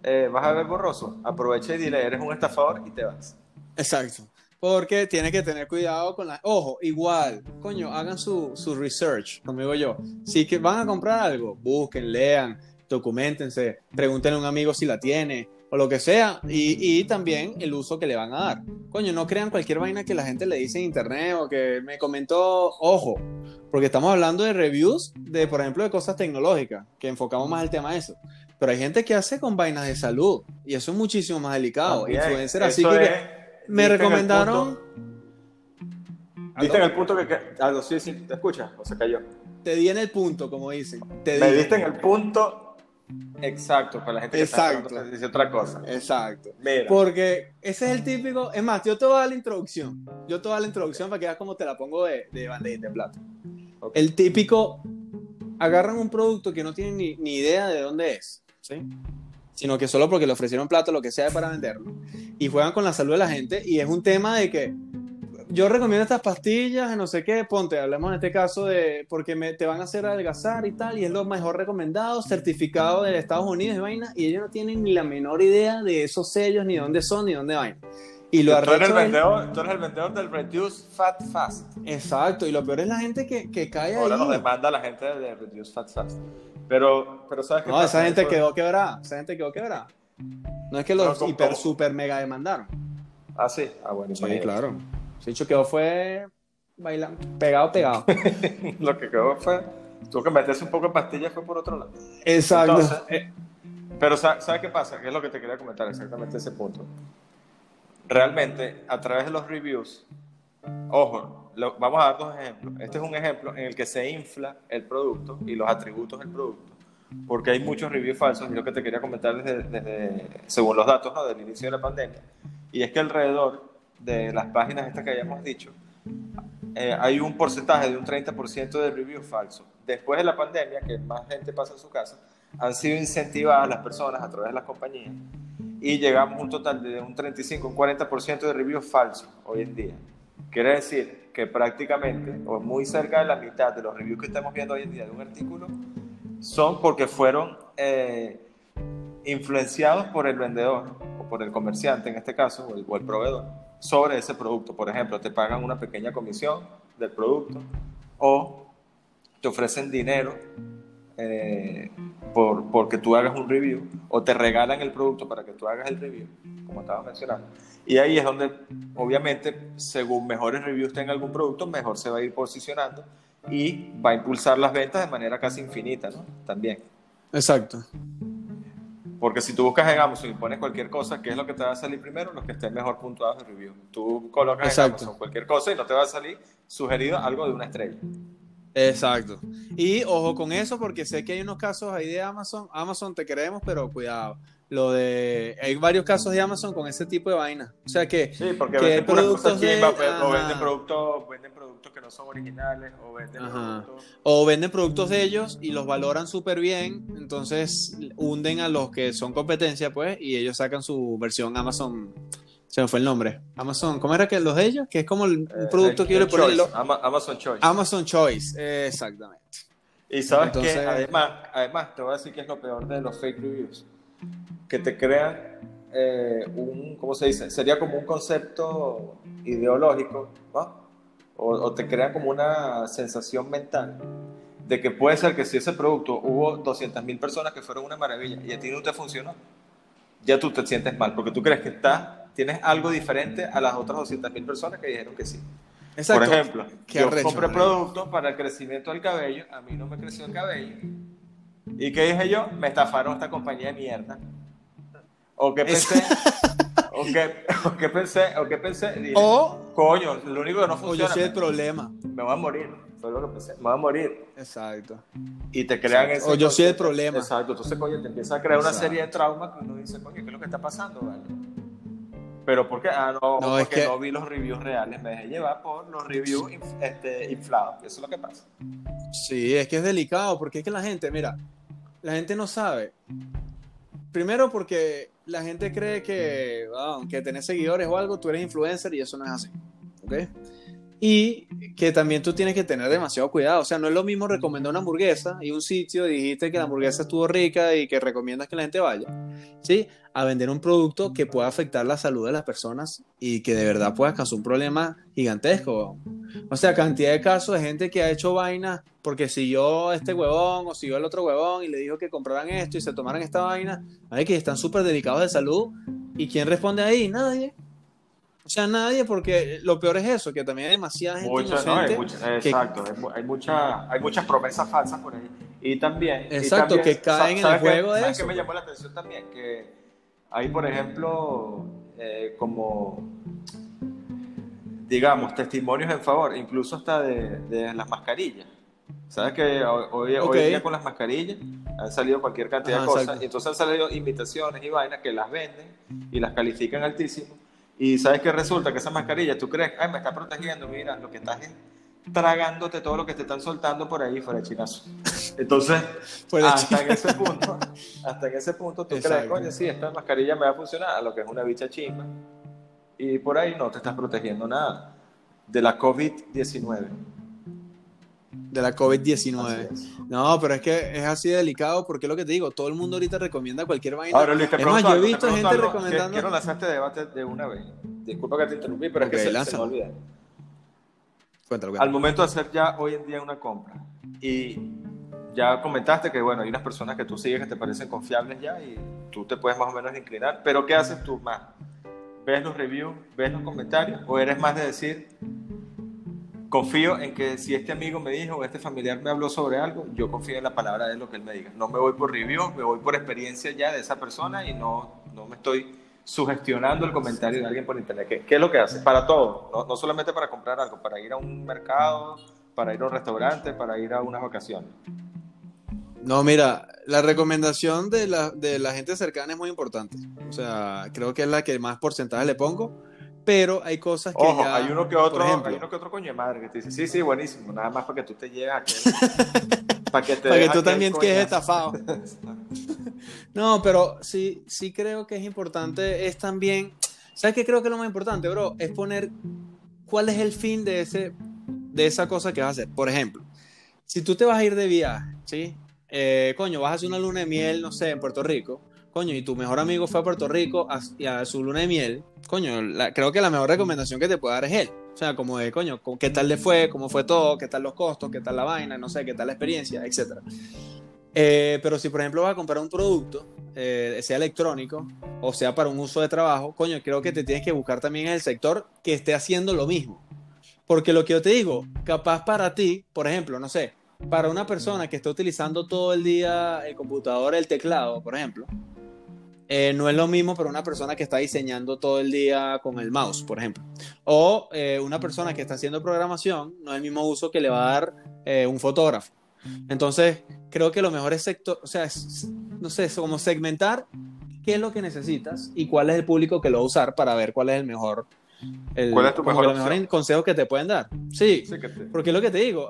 eh, vas a ver borroso, aprovecha y dile, eres un estafador y te vas. Exacto. Porque tiene que tener cuidado con la... Ojo, igual, coño, hagan su, su research, como digo yo. Si que van a comprar algo, busquen, lean, documentense, pregúntenle a un amigo si la tiene, o lo que sea, y, y, también el uso que le van a dar. Coño, no crean cualquier vaina que la gente le dice en internet o que me comentó, ojo, porque estamos hablando de reviews de, por ejemplo, de cosas tecnológicas, que enfocamos más el tema de eso. Pero hay gente que hace con vainas de salud, y eso es muchísimo más delicado. Influencer, así que, me recomendaron. ¿Viste en el punto que, algo sí, sí, te escuchas o se cayó? Te di en el punto, como dicen. Te me diste en el punto Exacto, para la gente que Exacto. está dice otra cosa. Exacto. Porque ese es el típico. Es más, yo te voy a dar la introducción. Yo te voy a dar la introducción para que veas cómo te la pongo de, de de plata. El típico. Agarran un producto que no tienen ni, ni, idea de dónde es, ¿sí? Sino que solo porque le ofrecieron plata o lo que sea para venderlo. Y juegan con la salud de la gente. Y es un tema de que yo recomiendo estas pastillas, no sé qué, ponte, hablemos en este caso de, porque me, te van a hacer adelgazar y tal, y es lo mejor recomendado, certificado de Estados Unidos y vaina, y ellos no tienen ni la menor idea de esos sellos, ni dónde son, ni dónde vaina. Y lo tú, eres el vendedor, tú eres el vendedor del Reduce Fat Fast. Exacto, y lo peor es la gente que, que cae Ahora nos demanda la gente de Reduce Fat Fast. Pero, pero ¿sabes qué No, esa gente quedó quebrada, esa gente quedó quebrada. No es que los hiper, super, mega demandaron. Ah, sí. Ah, bueno. Sí, claro. Se dicho quedó fue bailando, pegado, pegado. Lo que quedó fue, tuvo que meterse un poco de pastillas fue por otro lado. Exacto. Eh, pero ¿sabes qué pasa? ¿Qué es lo que te quería comentar exactamente ese punto? Realmente, a través de los reviews, ojo, vamos a dar dos ejemplos. Este es un ejemplo en el que se infla el producto y los atributos del producto, porque hay muchos reviews falsos, y lo que te quería comentar desde, según los datos del inicio de la pandemia, y es que alrededor de las páginas estas que hayamos dicho, eh, hay un porcentaje de un 30% de review falso. Después de la pandemia, que más gente pasa en su casa, han sido incentivadas las personas a través de las compañías y llegamos a un total de un 35, un 40% de reviews falsos hoy en día. Quiere decir que prácticamente, o muy cerca de la mitad de los reviews que estamos viendo hoy en día de un artículo, son porque fueron eh, influenciados por el vendedor o por el comerciante en este caso, o el proveedor sobre ese producto. Por ejemplo, te pagan una pequeña comisión del producto o te ofrecen dinero eh, por, porque tú hagas un review o te regalan el producto para que tú hagas el review, como estaba mencionando. Y ahí es donde, obviamente, según mejores reviews tenga algún producto, mejor se va a ir posicionando y va a impulsar las ventas de manera casi infinita, ¿no? También. Exacto. Porque si tú buscas en Amazon y pones cualquier cosa, ¿qué es lo que te va a salir primero? Los que estén mejor puntuados de review. Tú colocas en Amazon cualquier cosa y no te va a salir sugerido algo de una estrella. Exacto. Y ojo con eso, porque sé que hay unos casos ahí de Amazon. Amazon te queremos, pero cuidado lo de hay varios casos de Amazon con ese tipo de vaina. O sea que sí porque venden productos de, o venden productos venden productos que no son originales o venden productos. O venden productos de ellos y los valoran súper bien entonces hunden a los que son competencia pues y ellos sacan su versión Amazon se me fue el nombre. Amazon ¿cómo era que los de ellos? que es como el, eh, producto que yo le pongo Amazon Choice. Amazon Choice exactamente. Y sabes que además además te voy a decir que es lo peor de los fake reviews que te crean eh, un, ¿cómo se dice? Sería como un concepto ideológico, ¿no? O, te crean como una sensación mental de que puede ser que si ese producto hubo 200.000 personas que fueron una maravilla y a ti no te funcionó, ya tú te sientes mal, porque tú crees que está, tienes algo diferente a las otras 200.000 personas que dijeron que sí. Por ejemplo, yo compré productos para el crecimiento del cabello, a mí no me creció el cabello. ¿Y qué dije yo? Me estafaron esta compañía de mierda. O qué pensé, o qué, pensé, o qué pensé, o, coño, lo único que no funciona. O yo el problema. Me voy a morir. fue lo que pensé, me voy a morir. Exacto. Y te crean ese. O yo soy el problema. Exacto, entonces, coño, te empieza a crear una serie de traumas que uno dice, coño, ¿qué es lo que está pasando, vale? Pero ¿por qué? Ah, no, No, es porque que- no vi los reviews reales, me dejé llevar por los reviews inf- este, inflados. Eso es lo que pasa. Sí, es que es delicado, porque es que la gente, mira, la gente no sabe. Primero porque la gente cree que, ah, aunque tenés seguidores o algo, tú eres influencer y eso no es así. ¿Ok? Y que también tú tienes que tener demasiado cuidado. O sea, no es lo mismo recomendar una hamburguesa y un sitio, dijiste que la hamburguesa estuvo rica y que recomiendas que la gente vaya, ¿sí? A vender un producto que pueda afectar la salud de las personas y que de verdad pueda causar un problema gigantesco. O sea, cantidad de casos de gente que ha hecho vainas porque siguió este huevón o siguió el otro huevón y le dijo que compraran esto y se tomaran esta vaina. Hay que están súper delicados de salud. ¿Y quién responde ahí? Nadie. O sea, nadie, porque lo peor es eso, que también hay demasiada gente Mucha- no, hay inocente. mucha- que- exacto, hay, mu- hay, mucha- hay muchas promesas falsas por ahí. Y también. y Exacto, también, que caen en el ¿sabes qué- juego de ¿sabes eso? qué me llamó la atención también? Que hay, por ejemplo, eh, como. Digamos, testimonios en favor, incluso hasta de, de las mascarillas. ¿Sabes que hoy, en día con las mascarillas han salido cualquier cantidad de cosas? exacto. Y entonces han salido invitaciones y vainas que las venden y las califican altísimo. Y sabes que resulta que esa mascarilla, tú crees, ay, me está protegiendo, mira, lo que estás es tragándote todo lo que te están soltando por ahí fuera de chinazo. Entonces, hasta en ese punto, hasta en ese punto tú crees, coño, sí, esta mascarilla me va a funcionar, a lo que es una bicha chimba. Y por ahí no te estás protegiendo nada de la COVID-19. De la COVID-19. Así es. No, pero es que es así de delicado porque es lo que te digo, todo el mundo ahorita recomienda cualquier vaina. Ahora, Luis, te es más, pregunto yo he visto gente algo. recomendando... Quiero lanzar este debate de una vez. Disculpa que te interrumpí, pero es que se, se me olvida. Cuéntalo, Al momento de hacer ya hoy en día una compra y ya comentaste que bueno, hay unas personas que tú sigues que te parecen confiables ya y tú te puedes más o menos inclinar, pero ¿qué haces tú más? ¿Ves los reviews, ves los comentarios o eres más de decir confío en que si este amigo me dijo este familiar me habló sobre algo, yo confío en la palabra de lo que él me diga. No me voy por review, me voy por experiencia ya de esa persona y no, no me estoy sugestionando el comentario de alguien por internet. ¿Qué, qué es lo que hace? Para todo, no, no solamente para comprar algo, para ir a un mercado, para ir a un restaurante, para ir a unas vacaciones. No, mira, la recomendación de la, de la gente cercana es muy importante. O sea, creo que es la que más porcentaje le pongo, pero hay cosas que Ojo, ya, hay uno que otro, por ejemplo, hay uno que otro coño de madre que te dice, sí, sí, buenísimo, nada más para que tú te lleves a que, para que te para que tú aquel también quedes estafado. No, pero sí, sí creo que es importante, es también, ¿sabes qué creo que es lo más importante, bro? Es poner cuál es el fin de, ese, de esa cosa que vas a hacer. Por ejemplo, si tú te vas a ir de viaje, ¿sí? Eh, coño, vas a hacer una luna de miel, no sé, en Puerto Rico, coño, y tu mejor amigo fue a Puerto Rico y a su luna de miel, coño, creo que la mejor recomendación que te puede dar es él. O sea, como de, coño, ¿cómo- ¿qué tal le fue? ¿Cómo fue todo? ¿Qué tal los costos? ¿Qué tal la vaina? No sé, ¿qué tal la experiencia? Etcétera. Eh, pero si, por ejemplo, vas a comprar un producto, eh, sea electrónico o sea para un uso de trabajo, coño, creo que te tienes que buscar también en el sector que esté haciendo lo mismo. Porque lo que yo te digo, capaz para ti, por ejemplo, no sé, para una persona que está utilizando todo el día el computador, el teclado, por ejemplo, eh, no es lo mismo para una persona que está diseñando todo el día con el mouse, por ejemplo. O eh, una persona que está haciendo programación, no es el mismo uso que le va a dar eh, un fotógrafo. Entonces, creo que lo mejor es sector, o sea, es- no sé, es como segmentar qué es lo que necesitas y cuál es el público que lo va a usar para ver cuál es el mejor, el, ¿Cuál es tu mejor consejos que te pueden dar. Sí, Sí, que te- porque es lo que te digo,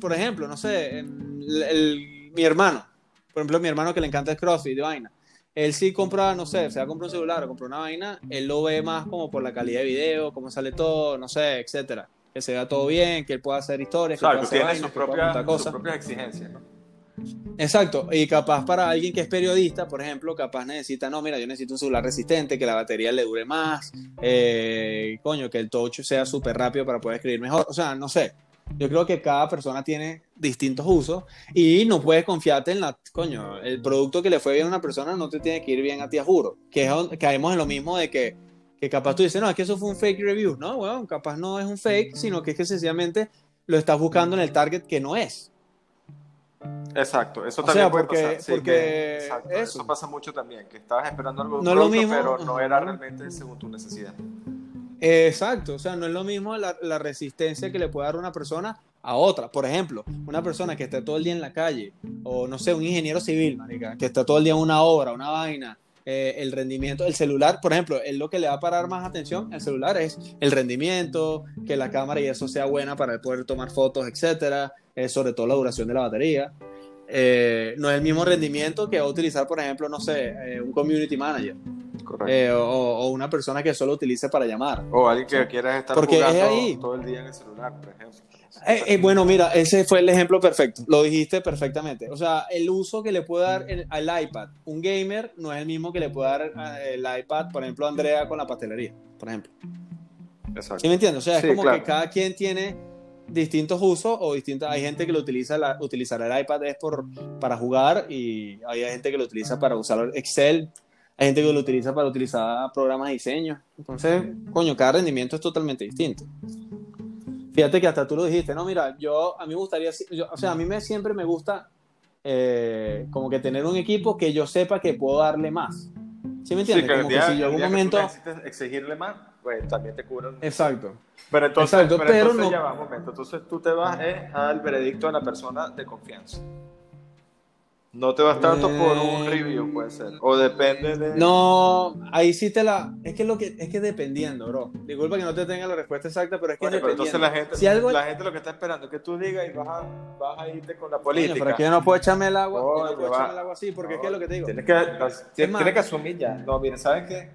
por ejemplo, no sé, el- el- mi hermano, por ejemplo, mi hermano que le encanta el CrossFit de vaina, él sí compra, no sé, se va a comprar un celular o compra una vaina, él lo ve más como por la calidad de video, cómo sale todo, no sé, etcétera. Que se vea todo bien, que él pueda hacer historias, que Claro, pueda que hacer tiene vainas, sus que pueda propias, sus propias exigencias, ¿no? Exacto, y capaz para alguien que es periodista, por ejemplo, capaz necesita, no, mira, yo necesito un celular resistente, que la batería le dure más, eh, coño, que el touch sea súper rápido para poder escribir mejor, o sea, no sé, yo creo que cada persona tiene distintos usos y no puedes confiarte en la, coño, el producto que le fue bien a una persona no te tiene que ir bien a ti, a juro, que es caemos en lo mismo de que, que capaz tú dices, no, es que eso fue un fake review, no, bueno, capaz no es un fake, sino que es que sencillamente lo estás buscando en el target que no es. Exacto, eso O también sea, puede porque- pasar. Sí, porque que- exacto, eso. eso. pasa mucho también, que estabas esperando algo de un No es lo producto, mismo, pero no era realmente según tu necesidad. Exacto, o sea, no es lo mismo la, resistencia que le puede dar una persona a otra. Por ejemplo, una persona que está todo el día en la calle, o no sé, un ingeniero civil, marica, que está todo el día en una obra, una vaina, eh, el rendimiento, el celular, por ejemplo, es lo que le va a parar más atención, el celular es el rendimiento, que la cámara y eso sea buena para poder tomar fotos, etcétera, eh, sobre todo la duración de la batería. Eh, no es el mismo rendimiento que va a utilizar, por ejemplo, no sé, un community manager. O, o, una persona que solo utilice para llamar. O alguien que quiera estar Porque jugando ahí. todo el día en el celular, por ejemplo. Eh, eh, bueno, mira, ese fue el ejemplo perfecto. Lo dijiste perfectamente. O sea, el uso que le puede dar al iPad un gamer no es el mismo que le puede dar eh, el iPad, por ejemplo, Andrea con la pastelería, por ejemplo. Exacto. ¿Sí me entiendes? O sea, es como que cada quien tiene distintos usos o distintas. Hay gente que lo utiliza, la, utilizar el iPad es por, para jugar y hay gente que lo utiliza para usar Excel. Hay gente que lo utiliza para utilizar programas de diseño. Entonces, coño, cada rendimiento es totalmente distinto. Fíjate que hasta tú lo dijiste, no, mira, yo a mí me gustaría, o sea, a mí me, siempre me gusta eh, como que tener un equipo que yo sepa que puedo darle más. ¿Sí me entiendes? como que si yo algún momento exigirle más, pues también te cubren. Exacto. Pero entonces, Exacto, pero, pero entonces no... ya va un momento. Entonces tú te vas eh, al veredicto de la persona de confianza. No te vas tanto por un Eh, review, puede ser. O depende de. No, ahí sí te la. Es que lo que es que dependiendo, bro. Disculpa que no te tenga la respuesta exacta, pero es que pero dependiendo. entonces la gente, Si algo- la gente lo que está esperando es que tú digas y vas a, vas a irte con la política. pero es que yo no puedo echarme el agua. yo no puedo va. echarme el agua así, porque es que es lo que te digo. Tienes que, tienes que asumir ya. No, mira, ¿sabes qué?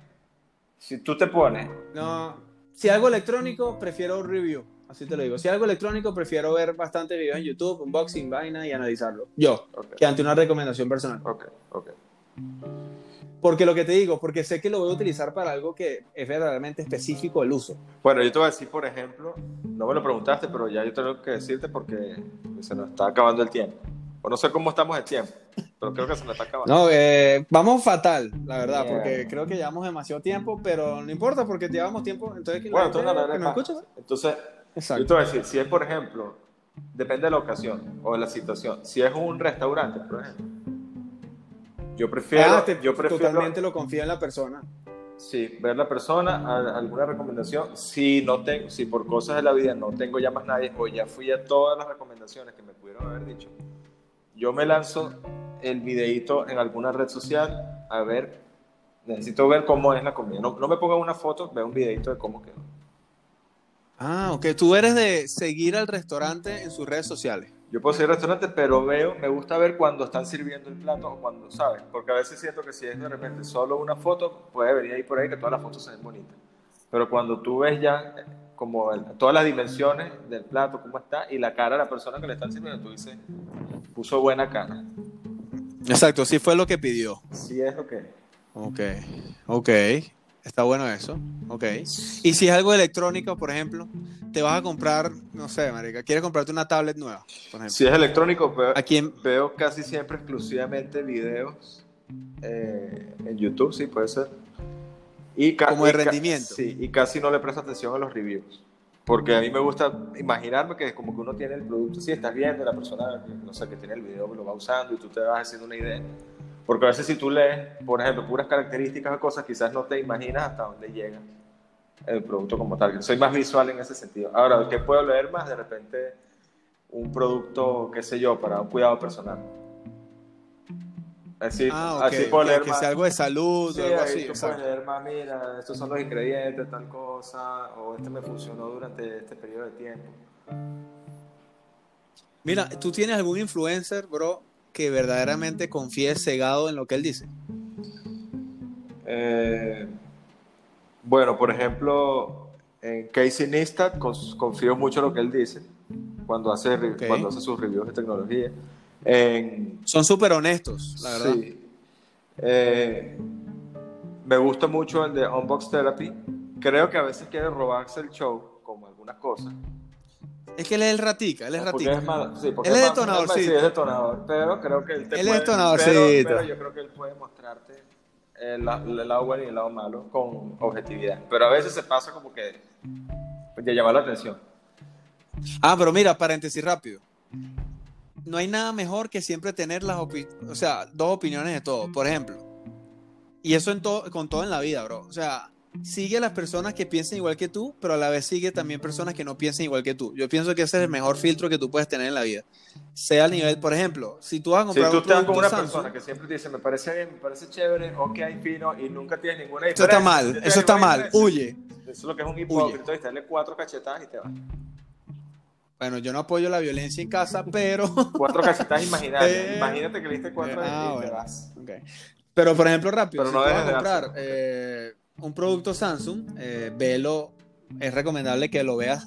Si tú te pones. No, si algo electrónico, prefiero un review. Así te lo digo. Si algo electrónico, prefiero ver bastantes videos en YouTube, unboxing, vaina y analizarlo. Yo, Ok, que ante una recomendación personal. ok, ok. Porque lo que te digo, porque sé que lo voy a utilizar para algo que es verdaderamente específico el uso. Bueno, yo te voy a decir, por ejemplo, no me lo preguntaste, pero ya yo tengo que decirte porque se nos está acabando el tiempo. O no sé cómo estamos de tiempo, pero creo que se nos está acabando. No, eh, vamos fatal, la verdad, Bien. porque creo que llevamos demasiado tiempo, pero no importa porque llevamos tiempo. Entonces, bueno, entonces, la verdad nos es escucha, Entonces, yo Exacto. te voy a decir, si es, por ejemplo, depende de la ocasión o de la situación. Si es un restaurante, por ejemplo, yo prefiero, Ah, te- yo prefiero totalmente lo confío en la persona. Sí, ver la persona, a- alguna recomendación. Si no tengo, si por cosas de la vida no tengo ya más nadie, o ya fui a todas las recomendaciones que me pudieron haber dicho, yo me lanzo el videito en alguna red social a ver, necesito ver cómo es la comida. No, no me ponga una foto, veo un videito de cómo quedó. Ah, ok. Tú eres de seguir al restaurante en sus redes sociales. Yo puedo seguir restaurantes, pero veo, me gusta ver cuando están sirviendo el plato o cuando, ¿sabes? Porque a veces siento que si es de repente solo una foto, puede venir ahí por ahí que todas las fotos se ven bonitas. Pero cuando tú ves ya eh, como el- todas las dimensiones del plato, cómo está, y la cara de la persona que le están sirviendo, tú dices, puso buena cara. Exacto, sí fue lo que pidió. Sí es lo que. Ok, ok. Está bueno eso. Ok. Y si es algo electrónico, por ejemplo, te vas a comprar, no sé, marica, quieres comprarte una tablet nueva, por ejemplo. Si es electrónico, veo, ¿A quién? veo casi siempre exclusivamente videos eh, en YouTube, sí, puede ser. Y Como de rendimiento. Sí, y casi no le presto atención a los reviews. Porque a mí me gusta imaginarme que como que uno tiene el producto, sí, estás viendo, la persona, no sé, que tiene el video, lo va usando y tú te vas haciendo una idea. Porque a veces si tú lees, por ejemplo, puras características o cosas, quizás no te imaginas hasta dónde llega el producto como tal. Soy más visual en ese sentido. Ahora, ¿qué puedo leer más? De repente, un producto, qué sé yo, para un cuidado personal. Así, Ah, ok. así puedo ok, leer que más. sea algo de salud Sí, o algo así. tú puedes leer más, mira, estos son los ingredientes, tal cosa, o este me funcionó durante este periodo de tiempo. Mira, ¿tú tienes algún influencer, bro, que verdaderamente confíe cegado en lo que él dice? Eh, bueno, por ejemplo, en Casey Neistat confío mucho en lo que él dice cuando hace, re- Ok. cuando hace sus reviews de tecnología. En, Son súper honestos, la verdad. Sí. Eh, me gusta mucho el de Unbox Therapy. Creo que a veces quiere robarse el show, como algunas cosas. Es que él es el ratica, él es Porque ratica. es más- sí, Él es detonadorcito. Sí, es detonador, pero creo que él te Él es puede- detonadorcito. Pero, pero yo creo que él puede mostrarte el, la- el lado bueno y el lado malo con objetividad. Pero a veces se pasa como que de llamar la atención. Ah, pero mira, paréntesis rápido. No hay nada mejor que siempre tener las opi- o sea, dos opiniones de todo. Por ejemplo, y eso en todo, con todo en la vida, bro. O sea, sigue a las personas que piensen igual que tú, pero a la vez sigue también personas que no piensen igual que tú. Yo pienso que ese es el mejor filtro que tú puedes tener en la vida. Sea al nivel, por ejemplo, si tú vas a comprar si tú un estás con una Samsung, persona que siempre te dice, me parece bien, me parece chévere, ok, fino, y nunca tienes ninguna eso diferencia. está mal, te eso está mal, "Oye, huye. Eso es lo que es un hipócrita, y darle cuatro cachetadas y te vas. Bueno, yo no apoyo la violencia en casa, pero... Cuatro cachetadas imaginarias. Imagínate que le diste cuatro Ah, y te bueno. vas. Pero por ejemplo, rápido, Pero si no vas a comprar eh, un producto Samsung, eh, velo, es recomendable que lo veas,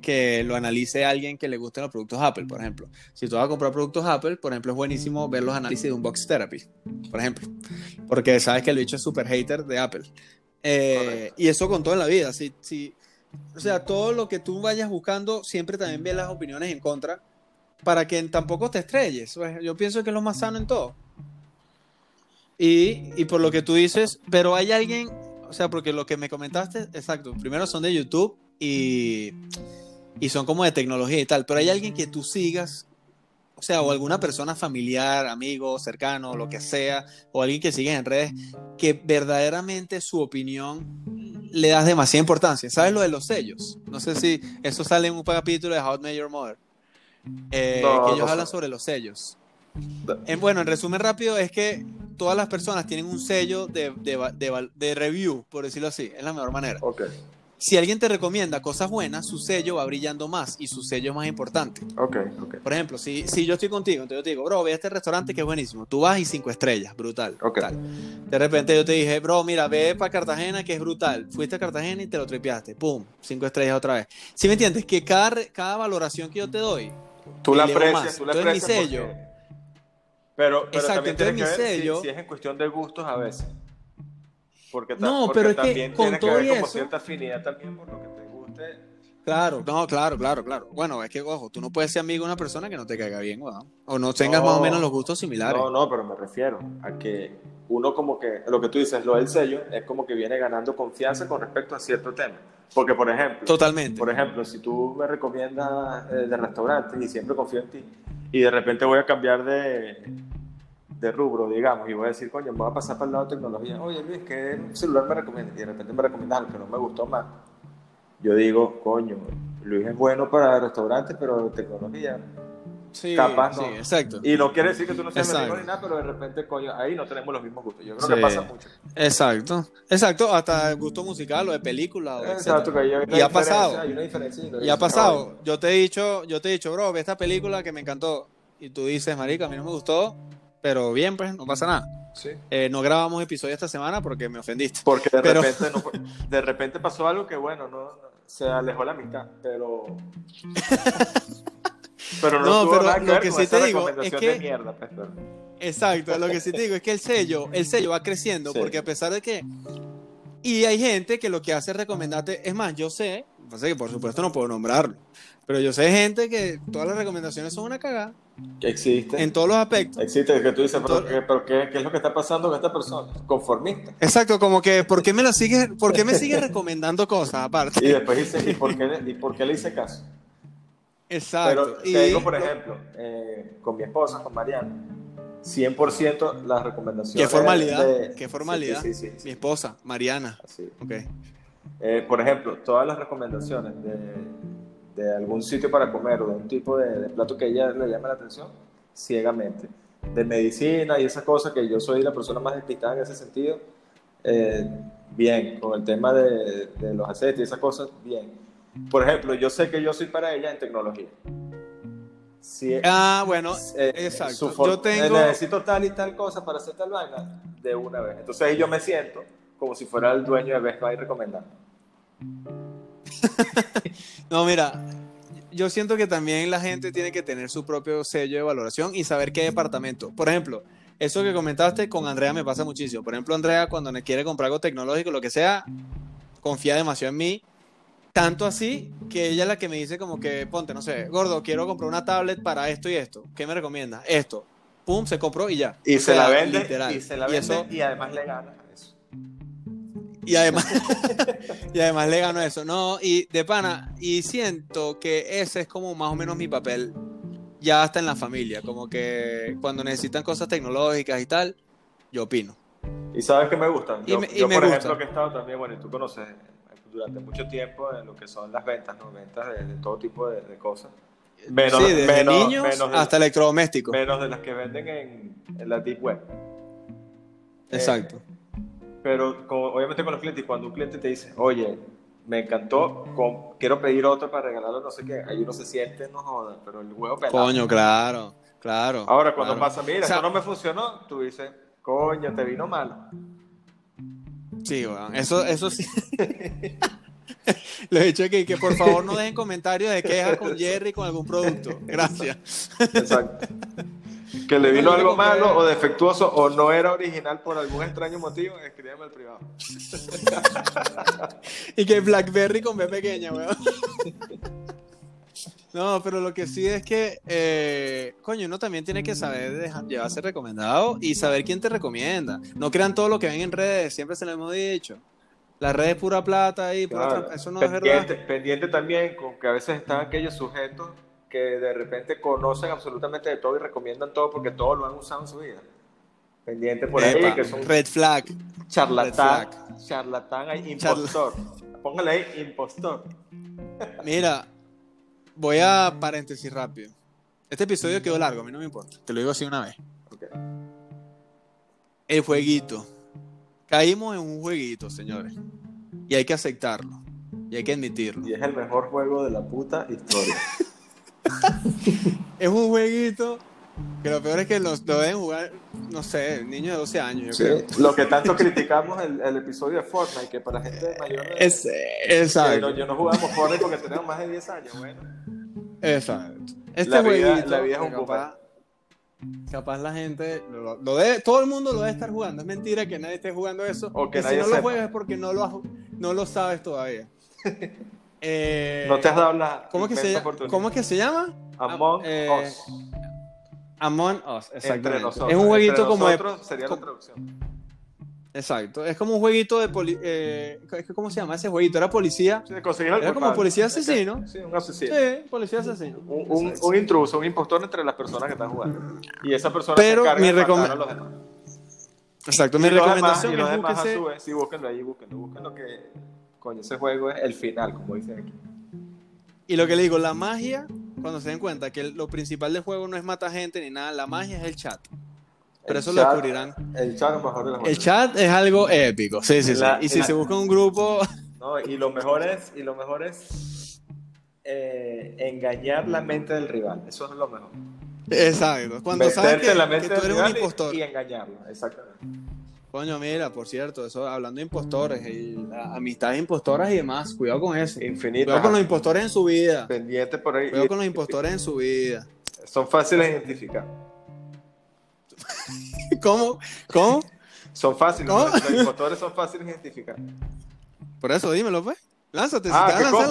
que lo analice alguien que le gusten los productos Apple, por ejemplo. Si tú vas a comprar productos Apple, por ejemplo, es buenísimo ver los análisis de Unbox Therapy, por ejemplo, porque sabes que el bicho es súper hater de Apple. Eh, y eso con todo en la vida. Si, si, o sea, todo lo que tú vayas buscando, siempre también ve las opiniones en contra para que tampoco te estrelles. Pues, Yo pienso que es lo más sano en todo. Y, y por lo que tú dices, pero hay alguien, o sea, porque lo que me comentaste, exacto, primero son de YouTube y, y son como de tecnología y tal, pero hay alguien que tú sigas, o sea, o alguna persona familiar, amigo, cercano, lo que sea, o alguien que sigues en redes, que verdaderamente su opinión le das demasiada importancia. ¿Sabes lo de los sellos? No sé si eso sale en un capítulo de How Met Your Mother. Eh, No, que ellos no hablan sé. sobre los sellos. En, bueno, en resumen rápido, es que todas las personas tienen un sello de, de de de review, por decirlo así, es la mejor manera. Si alguien te recomienda cosas buenas, su sello va brillando más y su sello es más importante. Por ejemplo, si, si yo estoy contigo, entonces yo te digo, bro, ve a este restaurante que es buenísimo. Tú vas y cinco estrellas, brutal. Tal. De repente yo te dije, bro, mira, ve para Cartagena que es brutal. Fuiste a Cartagena y te lo tripeaste. Pum, cinco estrellas otra vez. ¿Sí me entiendes? Que cada, cada valoración que yo te doy, Tú la aprecias, tú la Entonces, mi aprecias. sello- porque- Pero, pero Exacto, también tiene que ver mi si- sello- si, es en cuestión de gustos a veces. Porque, ta- No, porque pero es que también con tiene que todo ver y como eso- cierta afinidad también por lo que te guste. Claro, no, claro, claro, claro. Bueno, es que, ojo, tú no puedes ser amigo de una persona que no te caiga bien. O no tengas No. más o menos los gustos similares. No, no, pero me refiero a que uno como que, lo que tú dices, lo del sello, es como que viene ganando confianza con respecto a cierto tema. Porque, por ejemplo, Totalmente. por ejemplo, si tú me recomiendas eh, de restaurantes y siempre confío en ti, y de repente voy a cambiar de, de rubro, digamos, y voy a decir, coño, me voy a pasar para el lado de tecnología. Oye, Luis, ¿qué celular me recomiendas? Y de repente me recomiendas algo que no me gustó más. Yo digo, coño, Luis es bueno para restaurantes, pero tecnología. Sí, capaz sí, no. exacto. Y no quiere decir que tú no seas Exacto. ni nada, pero de repente, coño, ahí no tenemos los mismos gustos. Yo creo Sí. que pasa mucho. Exacto, exacto, hasta el gusto musical o de película. o Exacto, que hay una Y ha pasado. Hay una diferencia. Y ha pasado. Yo te he dicho, yo te he dicho, bro, ve esta película que me encantó. Y tú dices, marica, a mí no me gustó, pero bien, pues, no pasa nada. Sí. Eh, no grabamos episodio esta semana porque me ofendiste. Porque de Pero- repente, no de repente pasó algo que, bueno, no, se alejó la amistad, pero... pero no, No, tuvo pero nada que lo ver que con sí esa te digo es que- de mierda. pues, Exacto, lo que sí te digo es que el sello, el sello va creciendo Sí. porque a pesar de que y hay gente que lo que hace es recomendarte, es más, yo sé, pasa que por supuesto no puedo nombrarlo, pero yo sé gente que todas las recomendaciones son una cagada que existe. en todos los aspectos. Existe, que tú dices, pero, ¿qué, pero qué, qué es lo que está pasando con esta persona? Conformista. Exacto, como que ¿por qué me la sigues, por qué me sigues recomendando cosas aparte? Y después dice, ¿y por qué, y por qué le hice caso? Exacto. Pero y te digo, por ejemplo, eh, con mi esposa, con Mariana, 100% las recomendaciones. qué formalidad, de- qué formalidad. Sí, sí, sí, Mi esposa, Mariana. así. Ok. Eh, por ejemplo, todas las recomendaciones de, de algún sitio para comer o de un tipo de, de plato que a ella le llame la atención, ciegamente. De medicina y esas cosas, que yo soy la persona más despistada en ese sentido, eh, bien. Con el tema de, de los aceites y esas cosas, bien. Por ejemplo, yo sé que yo soy para ella en tecnología. Si, Ah, bueno, eh, exacto. Yo tengo eh, necesito tal y tal cosa para hacer tal vaina de una vez. Entonces ahí yo me siento como si fuera el dueño de Best Buy recomendando. No, mira, yo siento que también la gente tiene que tener su propio sello de valoración y saber qué departamento. Por ejemplo, eso que comentaste con Andrea me pasa muchísimo. Por ejemplo, Andrea cuando me quiere comprar algo tecnológico, lo que sea, confía demasiado en mí. Tanto así que ella es la que me dice como que, ponte, no sé, gordo, quiero comprar una tablet para esto y esto. ¿Qué me recomienda? Esto. Pum, se compró y ya. Y O se sea, la vende, literal. y se la Y vende, eso- y además le gana eso. Y además, y además le gano eso. No, y de pana, y siento que ese es como más o menos mi papel ya hasta en la familia. Como que cuando necesitan cosas tecnológicas y tal, yo opino. Y sabes que me gustan. Y Yo, me- y yo, me por gusta. ejemplo, que he estado también, bueno, y tú conoces durante mucho tiempo en lo que son las ventas, ¿no? Ventas de, de todo tipo de, de cosas. Menos, sí, desde menos, niños menos de, hasta electrodomésticos. menos de las que venden en, en la Deep Web. Exacto. Pero como- obviamente con los clientes, cuando un cliente te dice, oye, me encantó, quiero pedir otro para regalarlo, no sé qué, ahí uno se siente, no joda, pero el huevo pelado. Coño, claro, claro. Ahora, cuando claro. pasa, mira, O sea, esto no me funcionó, tú dices, coño, te vino mal. Sí, weón. Eso, eso sí. Lo he dicho aquí, que por favor no dejen comentarios de quejas con Jerry con algún producto. Gracias. Exacto. que le vino algo malo o defectuoso o no era original por algún extraño motivo, escríbeme al privado. Y que Blackberry con B pequeña, weón. No, pero lo que sí es que, eh, coño, uno también tiene que saber dejar- llevarse recomendado y saber quién te recomienda. No crean todo lo que ven en redes, siempre se lo hemos dicho. La red es pura plata y pura Claro. Eso no es verdad. pendiente también con que a veces están aquellos sujetos que de repente conocen absolutamente de todo y recomiendan todo porque todo lo han usado en su vida. Pendiente por ahí, que son Red flag. charlatán, red charlatán, hay impostor. Póngale ahí, impostor. Mira, voy a paréntesis rápido. Este episodio quedó largo, a mí no me importa. Te lo digo así una vez. Ok. El jueguito. Caímos en un jueguito, señores. Y hay que aceptarlo. Y hay que admitirlo. Y es el mejor juego de la puta historia. Es un jueguito que lo peor es que lo, lo deben jugar, no sé, niños de 12 años, yo creo. Lo que tanto criticamos el, el episodio de Fortnite, que para gente mayor de Es, que exacto. no- yo no jugamos Fortnite porque tenemos más de 10 años, bueno. Exacto. Este La vida- jueguito, la vida es un capaz, capaz la gente, lo, lo debe- todo el mundo lo debe estar jugando. Es mentira que nadie esté jugando eso. O que y si nadie no sepa. lo juegas es porque no lo, no lo sabes todavía. Eh, No te has dado la ¿cómo, es que se es que se llama? Among eh, Us. Among Us, Entre exactamente. nosotros. Es un jueguito como de, nosotros sería la como- traducción. Exacto, es como un jueguito de poli- eh, ¿cómo se llama ese jueguito? Era policía. Sí, Era como policía asesino. Sí, un asesino. Sí, policía asesino. Un, un- un intruso, un impostor entre las personas que están jugando. Y esa persona Pero se mi de a los demás. Exacto, Y mi demás, recomendación y los es demás a búsquese- su vez, sí, búsquenlo ahí, búsquenlo, búsquenlo que, coño, ese juego es el final, como dicen aquí. Y lo que le digo, la magia, cuando se den cuenta que lo principal del juego no es matar gente ni nada, la magia es el chat. Pero El eso lo chat- descubrirán. El chat es lo mejor de El chat es algo épico, sí, sí, sí. Y si la- se busca un grupo, No, y lo mejor es, y lo mejor es eh, engañar la mente del rival. Eso es lo mejor. exacto. Cuando sabes Meterte que, en la que mente tú del eres un rival y- impostor. y, engañarlo, exactamente. Coño, mira, por cierto, eso hablando de impostores y amistades impostoras y demás, cuidado con eso. Infinito. Cuidado con los impostores en su vida. Pendiente por ahí. Cuidado con los impostores en su vida. Son fáciles de identificar. ¿Cómo? ¿Cómo? Son fáciles. ¿Cómo? Los impostores son fáciles de identificar. Por eso, dímelo, pues. Lánzate, si Ah, te vas a ¿que lanzar,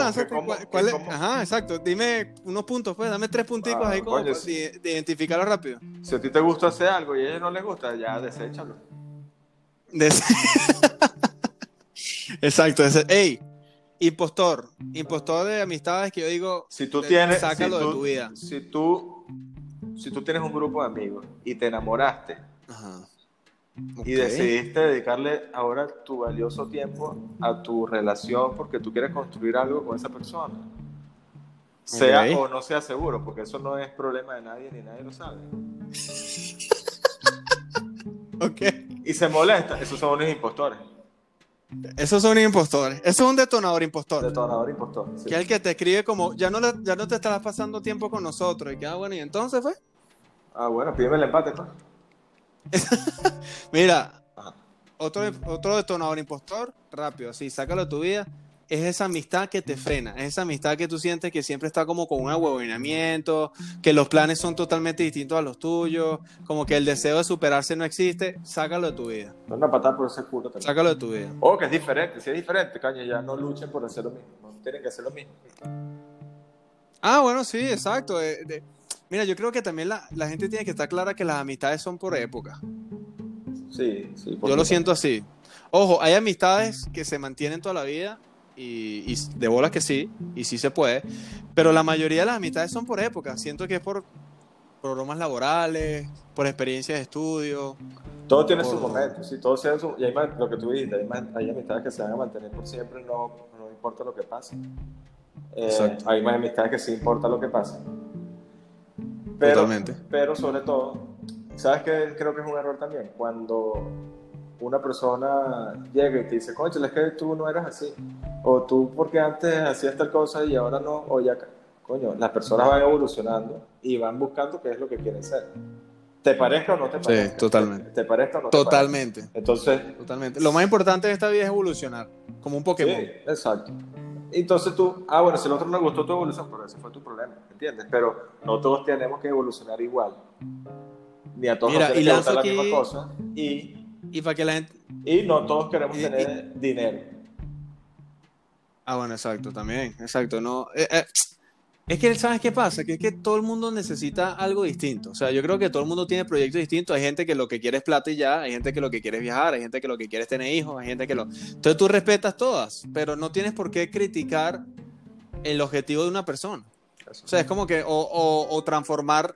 lánzate. Ajá, exacto. Dime unos puntos, pues. Dame tres punticos Ah, ahí como coño, de, identificarlo rápido. Si a ti te gusta hacer algo y a ellos no les gusta, ya deséchalo. Des- exacto. Ey, impostor. Impostor de amistades que yo digo, Si tú tienes. sácalo si de tu vida. Si tú, si tú tienes un grupo de amigos y te enamoraste Ajá. y decidiste dedicarle ahora tu valioso tiempo a tu relación porque tú quieres construir algo con esa persona. Sea o no sea seguro, porque eso no es problema de nadie ni nadie lo sabe. Ok. Y se molesta, esos son unos impostores. Esos son impostores. Eso es un detonador impostor. Detonador impostor. sí. Que es el que te escribe como, ya no, le- ya no te estarás pasando tiempo con nosotros. Y queda bueno, y entonces fue. Ah, bueno, pídeme el empate, pues. Mira, otro, otro detonador impostor, rápido, así, sácalo de tu vida, es esa amistad que te frena, es esa amistad que tú sientes que siempre está como con un ahuevonamiento, que los planes son totalmente distintos a los tuyos, como que el deseo de superarse no existe, sácalo de tu vida, No una patada por ese culo también. sácalo de tu vida. O que es diferente, si es diferente, caño, ya no luchen por hacer lo mismo. No tienen que hacer lo mismo. Ah, bueno, sí, exacto. de- mira, yo creo que también la, la gente tiene que estar clara que las amistades son por época. Sí, sí. por Yo lo siento así. Ojo, hay amistades que se mantienen toda la vida y, y de bolas que sí, y sí se puede, pero la mayoría de las amistades son por época. Siento que es por, bromas laborales, por experiencias de estudio. Todo tiene su Por- momento, sí, todo tiene su... Y hay más- lo que tú dijiste, hay, más- hay amistades que se van a mantener por siempre, no, no importa lo que pase. Eh, hay más amistades que sí importa lo que pase. Pero, Totalmente. Pero sobre todo, ¿sabes qué creo que es un error también? Cuando una persona llega y te dice, concha, es que tú no eras así. O tú porque antes hacías tal cosa y ahora no, o ya, coño, las personas van evolucionando y van buscando qué es lo que quieren ser. ¿Te parezca o no te Sí, parezca? totalmente. ¿Te, te parezca o no te Totalmente. parezca? Entonces, Totalmente. Lo más importante de esta vida es evolucionar, como un Pokémon. sí, exacto. Entonces tú, ah, bueno, si el otro no le gustó tu evolución, pero ese fue tu problema, ¿entiendes? Pero no todos tenemos que evolucionar igual. Ni a todos Mira, nos y que gustar la misma cosa. Y, Y para que la gente. y no todos queremos Y- tener dinero. Ah, bueno, exacto, también. Exacto. No, eh, eh, es que, ¿sabes qué pasa? Que es que todo el mundo necesita algo distinto. O sea, yo creo que todo el mundo tiene proyectos distintos. Hay gente que lo que quiere es plata y ya. Hay gente que lo que quiere es viajar. Hay gente que lo que quiere es tener hijos. Hay gente que lo. Entonces tú respetas todas, pero no tienes por qué criticar el objetivo de una persona. O sea, es como que. O, o- o transformar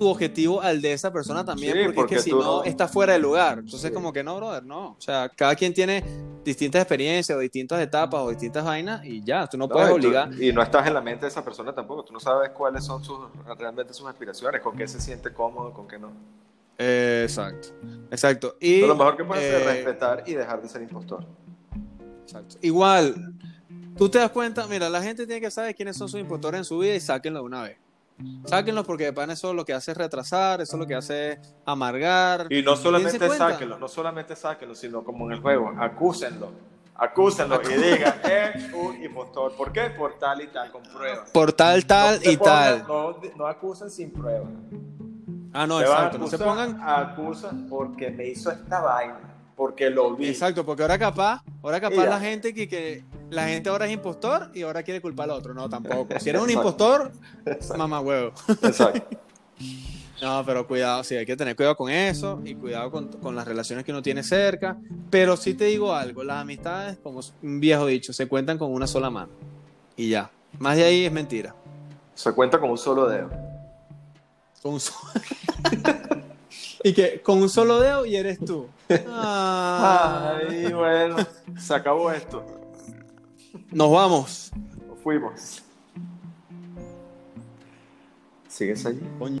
tu objetivo al de esa persona también, Sí, porque, porque es que si no, no- está fuera de lugar. Entonces, Sí. como que no, brother, no. O sea, cada quien tiene distintas experiencias o distintas etapas o distintas vainas y ya, tú no, No, puedes y tú- obligar. y no estás en la mente de esa persona tampoco. Tú no sabes cuáles son sus, realmente sus aspiraciones, con qué se siente cómodo, con qué no. Eh, exacto, exacto. Y, Pero lo mejor que puedes hacer es eh, respetar y dejar de ser impostor. exacto. Igual, tú te das cuenta, mira, la gente tiene que saber quiénes son sus impostores en su vida y sáquenlo de una vez. Sáquenlo porque de pan eso lo que hace es retrasar, eso lo que hace es amargar. Y no solamente Dense cuenta. sáquenlo, no solamente sáquenlo, sino como en el juego, acúsenlo. Acúsenlo y digan, es un impostor. ¿Por qué? Por tal y tal, con pruebas. Por tal, tal No y pongan- tal. No, no acusen sin pruebas. Ah, no, exacto. No se pongan. Acusan porque me hizo esta vaina, porque lo vi. Exacto, porque ahora capaz, ahora capaz la gente que, que la gente ahora es impostor y ahora quiere culpar al otro. No, tampoco. Si eres un impostor, mamá huevo. Exacto. No, pero cuidado, sí, hay que tener cuidado con eso y cuidado con, con las relaciones que uno tiene cerca. Pero sí te digo algo, las amistades, como un viejo dicho, se cuentan con una sola mano. Y ya. Más de ahí es mentira. Se cuenta con un solo dedo. Con un so- y que con un solo dedo y eres tú. Ay, bueno, se acabó esto. Nos vamos. Nos fuimos. ¿Sigues allí? Coño.